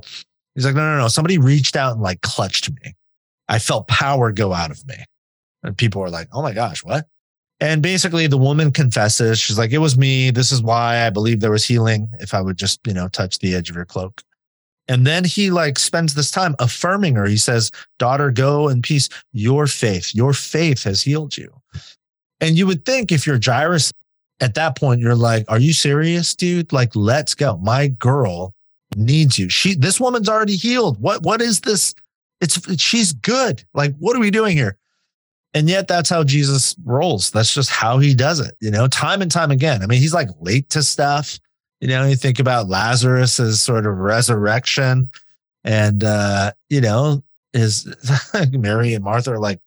he's like, no, no, no. Somebody reached out and like clutched me. I felt power go out of me. And people were like, oh my gosh, what? And basically the woman confesses. She's like, it was me. This is why I believe there was healing if I would just, you know, touch the edge of your cloak. And then he like spends this time affirming her. He says, daughter, go in peace. Your faith, your faith has healed you. And you would think if you're Jairus at that point, you're like, are you serious, dude? Like, let's go. My girl needs you. She, this woman's already healed. What, what is this? It's, she's good. Like, what are we doing here? And yet that's how Jesus rolls. That's just how he does it, you know, time and time again. I mean, he's like late to stuff. You know, you think about Lazarus as sort of resurrection and, uh, you know, is Mary and Martha are like,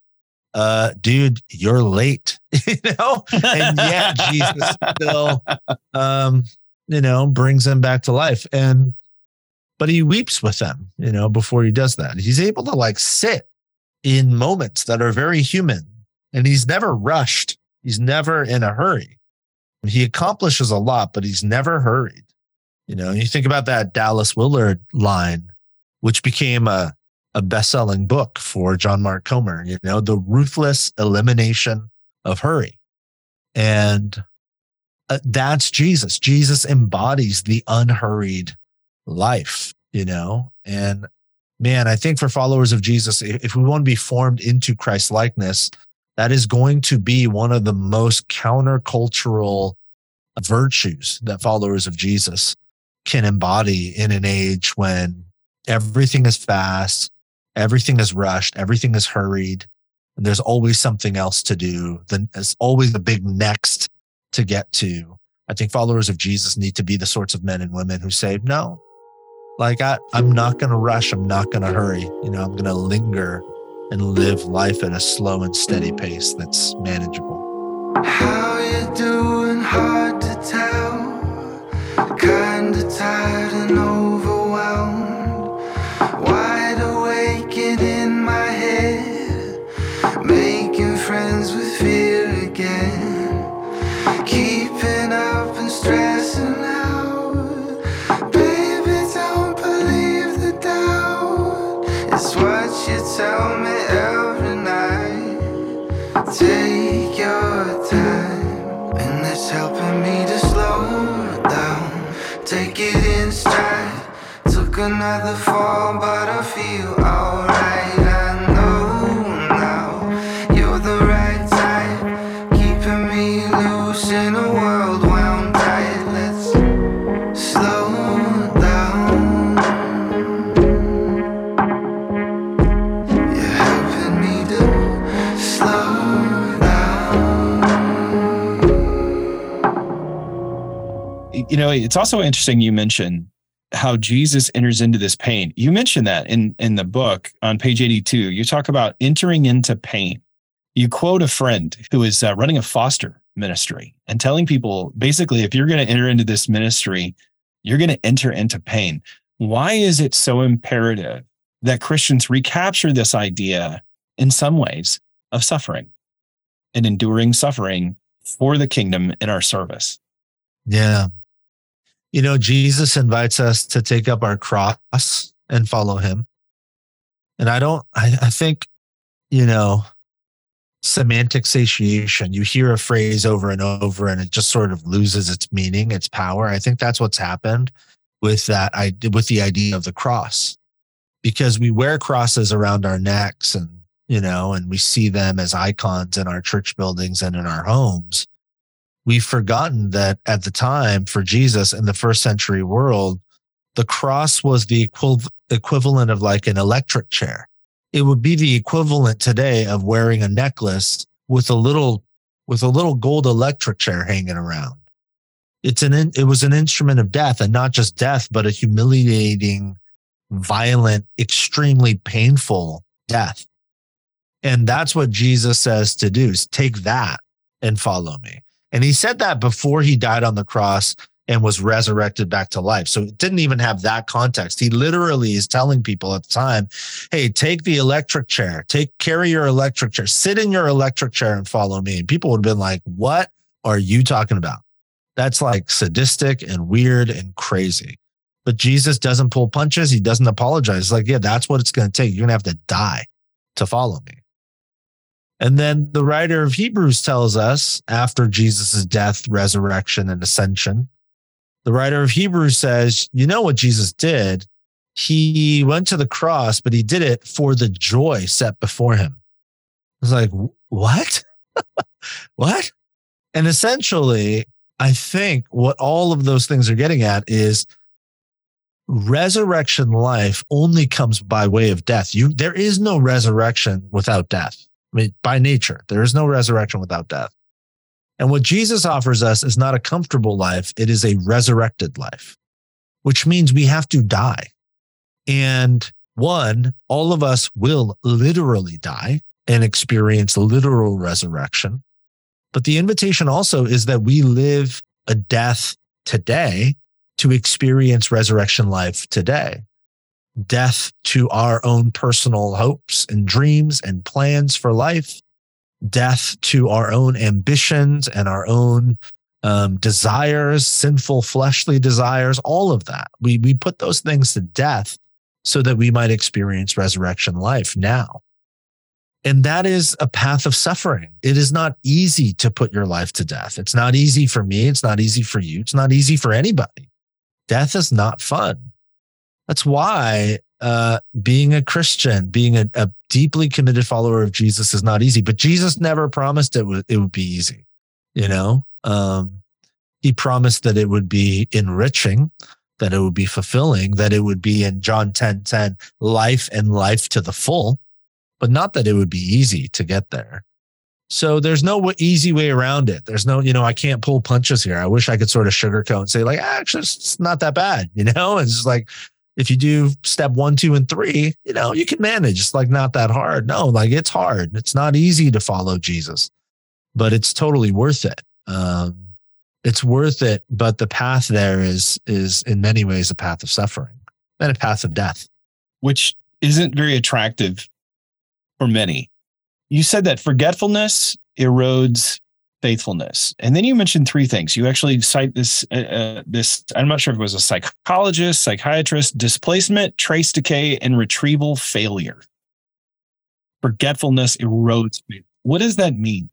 uh, dude, you're late, you know, and yet Jesus still, um, you know, brings them back to life. And, but he weeps with them, you know, before he does that. He's able to like sit in moments that are very human and he's never rushed. He's never in a hurry. He accomplishes a lot, but he's never hurried. You know, you think about that Dallas Willard line, which became a, a best selling book for John Mark Comer, you know, the ruthless elimination of hurry. And uh, that's Jesus. Jesus embodies the unhurried life, you know, and man, I think for followers of Jesus, if we want to be formed into Christ likeness, that is going to be one of the most countercultural virtues that followers of Jesus can embody in an age when everything is fast, everything is rushed, everything is hurried, and there's always something else to do. There's always a big next to get to. I think followers of Jesus need to be the sorts of men and women who say, no, like I, I'm not going to rush. I'm not going to hurry. You know, I'm going to linger and live life at a slow and steady pace that's manageable. How you doing? Hard to tell. Kinda tired and overwhelmed. Another fall, but I feel alright. I know now you're the right type, keeping me loose in a world wound tight. Let's slow down. You're helping me to slow down. you know, it's also interesting you mentioned how Jesus enters into this pain. You mentioned that in in the book on page 82. You talk about entering into pain. You quote a friend who is uh, running a foster ministry and telling people basically if you're going to enter into this ministry, you're going to enter into pain. Why is it so imperative that Christians recapture this idea in some ways of suffering and enduring suffering for the kingdom in our service? Yeah. You know, Jesus invites us to take up our cross and follow him. And I don't, I, I think, you know, semantic satiation, you hear a phrase over and over and it just sort of loses its meaning, its power. I think that's what's happened with that, I with the idea of the cross, because we wear crosses around our necks and, you know, and we see them as icons in our church buildings and in our homes we've forgotten that at the time for Jesus in the first century world, the cross was the equiv- equivalent of like an electric chair. It would be the equivalent today of wearing a necklace with a little with a little gold electric chair hanging around. It's an in- it was an instrument of death and not just death, but a humiliating, violent, extremely painful death. And that's what Jesus says to do is take that and follow me. And he said that before he died on the cross and was resurrected back to life. So it didn't even have that context. He literally is telling people at the time, hey, take the electric chair, take carry your electric chair, sit in your electric chair and follow me. And people would have been like, what are you talking about? That's like sadistic and weird and crazy. But Jesus doesn't pull punches. He doesn't apologize. It's like, yeah, that's what it's going to take. You're going to have to die to follow me. And then the writer of Hebrews tells us after Jesus' death, resurrection, and ascension, the writer of Hebrews says, you know what Jesus did? He went to the cross, but he did it for the joy set before him. It's like, what? what? And essentially, I think what all of those things are getting at is resurrection life only comes by way of death. You there is no resurrection without death. I mean, by nature, there is no resurrection without death. And what Jesus offers us is not a comfortable life, it is a resurrected life, which means we have to die. And one, all of us will literally die and experience literal resurrection. But the invitation also is that we live a death today to experience resurrection life today death to our own personal hopes and dreams and plans for life, death to our own ambitions and our own um, desires, sinful fleshly desires, all of that. We, we put those things to death so that we might experience resurrection life now. And that is a path of suffering. It is not easy to put your life to death. It's not easy for me. It's not easy for you. It's not easy for anybody. Death is not fun. That's why uh, being a Christian, being a, a, deeply committed follower of Jesus is not easy. But Jesus never promised it would it would be easy. You know, um, he promised that it would be enriching, that it would be fulfilling, that it would be in John 10, 10, life and life to the full, but not that it would be easy to get there. So there's no easy way around it. There's no, you know, I can't pull punches here. I wish I could sort of sugarcoat and say like, ah, actually, it's not that bad. You know, it's just like, if you do step one, two, and three, you know, you can manage. It's like not that hard. No, like it's hard. It's not easy to follow Jesus, but it's totally worth it. Um, it's worth it. But the path there is, is in many ways a path of suffering and a path of death, which isn't very attractive for many. You said that forgetfulness erodes faithfulness. And then you mentioned three things. You actually cite this uh, uh, this I'm not sure if it was a psychologist, psychiatrist, displacement, trace decay and retrieval failure. Forgetfulness erodes. What does that mean?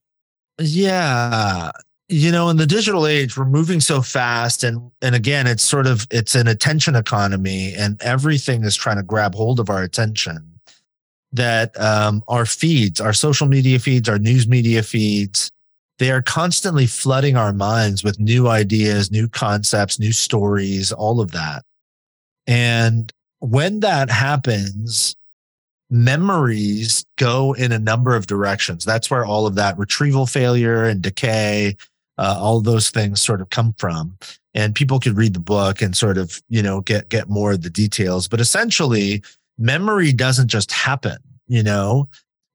Yeah. You know, in the digital age, we're moving so fast and and again, it's sort of it's an attention economy and everything is trying to grab hold of our attention that um, our feeds, our social media feeds, our news media feeds, they are constantly flooding our minds with new ideas, new concepts, new stories, all of that. And when that happens, memories go in a number of directions. That's where all of that retrieval failure and decay, uh, all those things sort of come from. And people could read the book and sort of, you know, get get more of the details. But essentially, memory doesn't just happen. You know,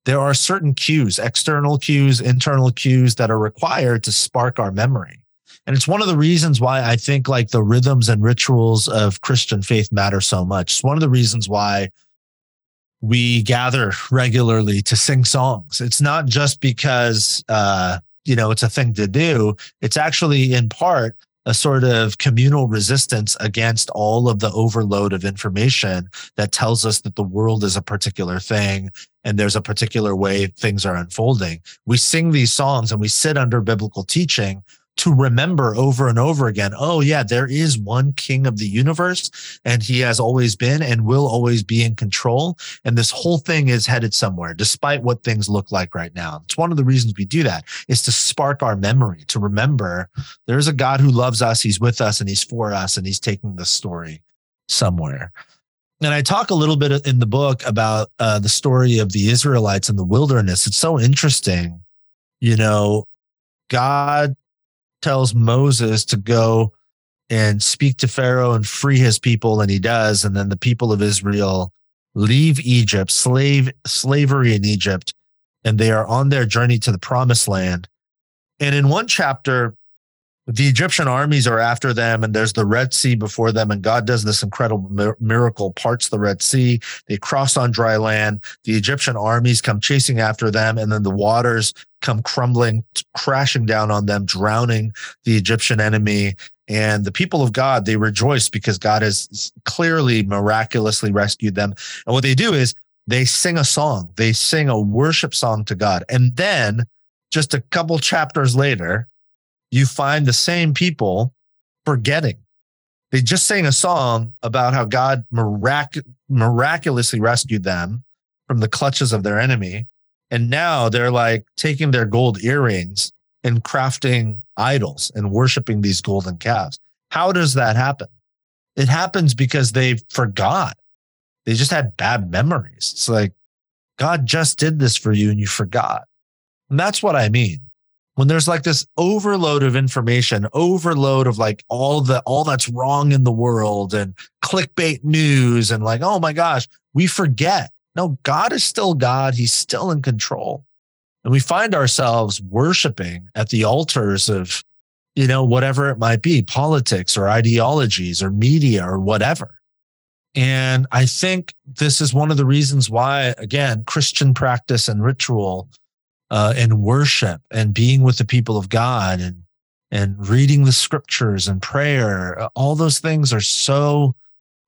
there are certain cues, external cues, internal cues that are required to spark our memory. And it's one of the reasons why I think like the rhythms and rituals of Christian faith matter so much. It's one of the reasons why we gather regularly to sing songs. It's not just because, uh, you know, it's a thing to do. It's actually in part a sort of communal resistance against all of the overload of information that tells us that the world is a particular thing and there's a particular way things are unfolding. We sing these songs and we sit under biblical teaching to remember over and over again oh yeah there is one king of the universe and he has always been and will always be in control and this whole thing is headed somewhere despite what things look like right now it's one of the reasons we do that is to spark our memory to remember there's a god who loves us he's with us and he's for us and he's taking the story somewhere and I talk a little bit in the book about uh, the story of the Israelites in the wilderness. It's so interesting. You know, God tells Moses to go and speak to Pharaoh and free his people, and he does. And then the people of Israel leave Egypt, slave slavery in Egypt, and they are on their journey to the promised land. And in one chapter, the Egyptian armies are after them, and there's the Red Sea before them. And God does this incredible miracle, parts the Red Sea. They cross on dry land. The Egyptian armies come chasing after them, and then the waters come crumbling, crashing down on them, drowning the Egyptian enemy. And the people of God, they rejoice because God has clearly miraculously rescued them. And what they do is they sing a song, they sing a worship song to God. And then just a couple chapters later, you find the same people forgetting. They just sang a song about how God mirac- miraculously rescued them from the clutches of their enemy. And now they're like taking their gold earrings and crafting idols and worshiping these golden calves. How does that happen? It happens because they forgot. They just had bad memories. It's like God just did this for you and you forgot. And that's what I mean. When there's like this overload of information, overload of like all the all that's wrong in the world and clickbait news and like, oh my gosh, we forget. No, God is still God. He's still in control. And we find ourselves worshiping at the altars of, you know, whatever it might be, politics or ideologies or media or whatever. And I think this is one of the reasons why, again, Christian practice and ritual uh, and worship and being with the people of God and and reading the scriptures and prayer, uh, all those things are so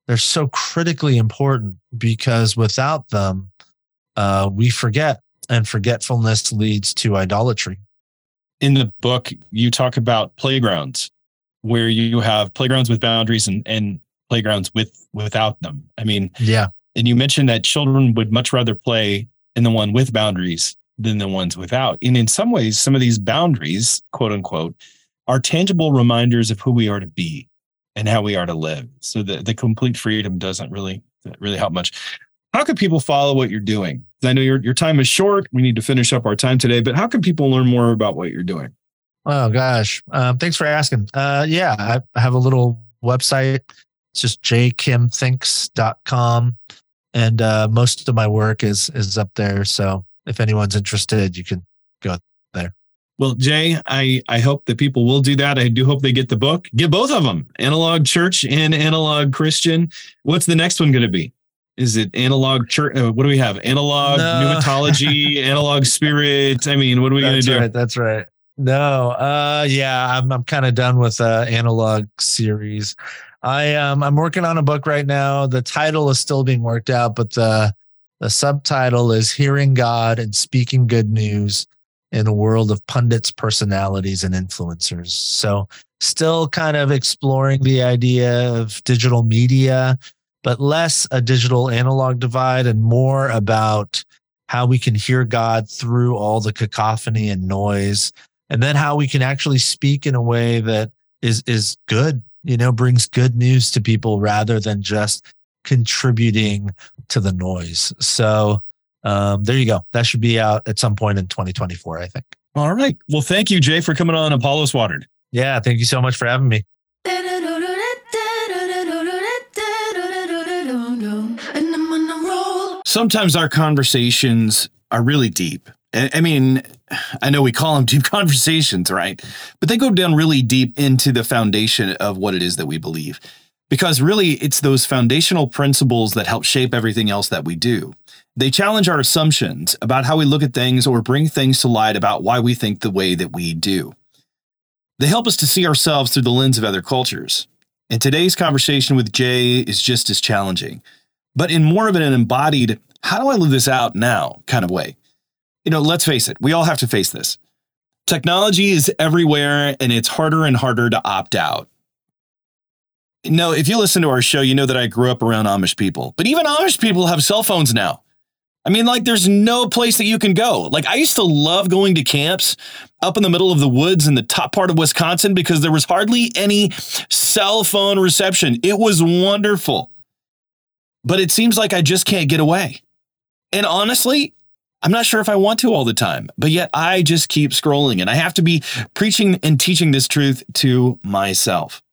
they're so critically important because without them, uh, we forget, and forgetfulness leads to idolatry. In the book, you talk about playgrounds where you have playgrounds with boundaries and, and playgrounds with without them. I mean, yeah. And you mentioned that children would much rather play in the one with boundaries than the ones without. And in some ways, some of these boundaries, quote unquote, are tangible reminders of who we are to be and how we are to live. So the, the complete freedom doesn't really really help much. How can people follow what you're doing? I know your your time is short. We need to finish up our time today, but how can people learn more about what you're doing? Oh gosh, um, thanks for asking. Uh, yeah, I have a little website. It's just jaykimthinks.com, and uh, most of my work is is up there. So if anyone's interested, you can go. Well, Jay, I, I hope that people will do that. I do hope they get the book. Get both of them, Analog Church and Analog Christian. What's the next one going to be? Is it Analog Church? Uh, what do we have? Analog no. Pneumatology, Analog Spirit. I mean, what are we going to do? Right, that's right. No, uh, yeah, I'm I'm kind of done with uh analog series. I um I'm working on a book right now. The title is still being worked out, but the the subtitle is Hearing God and Speaking Good News in a world of pundits, personalities, and influencers. So, still kind of exploring the idea of digital media, but less a digital analog divide and more about how we can hear God through all the cacophony and noise, and then how we can actually speak in a way that is is good, you know, brings good news to people rather than just contributing to the noise. So um, there you go. That should be out at some point in 2024, I think. All right. Well, thank you, Jay, for coming on Apollos Watered. Yeah. Thank you so much for having me. Sometimes our conversations are really deep. I mean, I know we call them deep conversations, right? But they go down really deep into the foundation of what it is that we believe. Because really, it's those foundational principles that help shape everything else that we do. They challenge our assumptions about how we look at things or bring things to light about why we think the way that we do. They help us to see ourselves through the lens of other cultures. And today's conversation with Jay is just as challenging, but in more of an embodied, how do I live this out now kind of way. You know, let's face it, we all have to face this. Technology is everywhere and it's harder and harder to opt out. No, if you listen to our show, you know that I grew up around Amish people, but even Amish people have cell phones now. I mean, like, there's no place that you can go. Like, I used to love going to camps up in the middle of the woods in the top part of Wisconsin because there was hardly any cell phone reception. It was wonderful. But it seems like I just can't get away. And honestly, I'm not sure if I want to all the time, but yet I just keep scrolling and I have to be preaching and teaching this truth to myself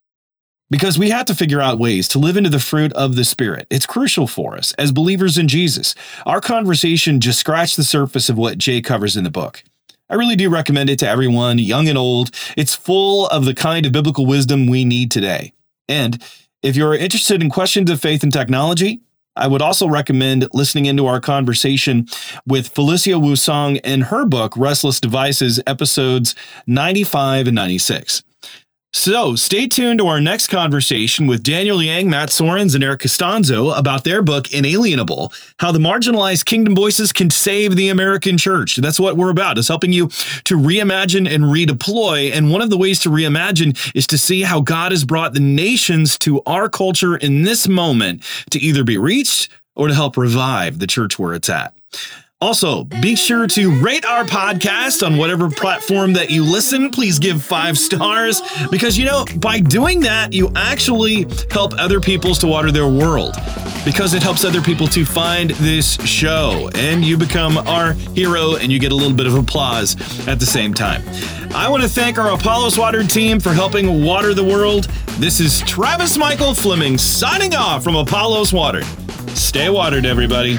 because we have to figure out ways to live into the fruit of the Spirit. It's crucial for us as believers in Jesus. Our conversation just scratched the surface of what Jay covers in the book. I really do recommend it to everyone, young and old. It's full of the kind of biblical wisdom we need today. And if you're interested in questions of faith and technology, I would also recommend listening into our conversation with Felicia Wu Song in her book, Restless Devices, episodes 95 and 96. So stay tuned to our next conversation with Daniel Yang, Matt Soerens, and Eric Costanzo about their book, Inalienable How the Marginalized Kingdom Voices Can Save the American Church. That's what we're about, is helping you to reimagine and redeploy. And one of the ways to reimagine is to see how God has brought the nations to our culture in this moment to either be reached or to help revive the church where it's at. Also, be sure to rate our podcast on whatever platform that you listen. Please give five stars because, you know, by doing that, you actually help other peoples to water their world because it helps other people to find this show and you become our hero and you get a little bit of applause at the same time. I want to thank our Apollos Water team for helping water the world. This is Travis Michael Fleming signing off from Apollos Water. Stay watered, everybody.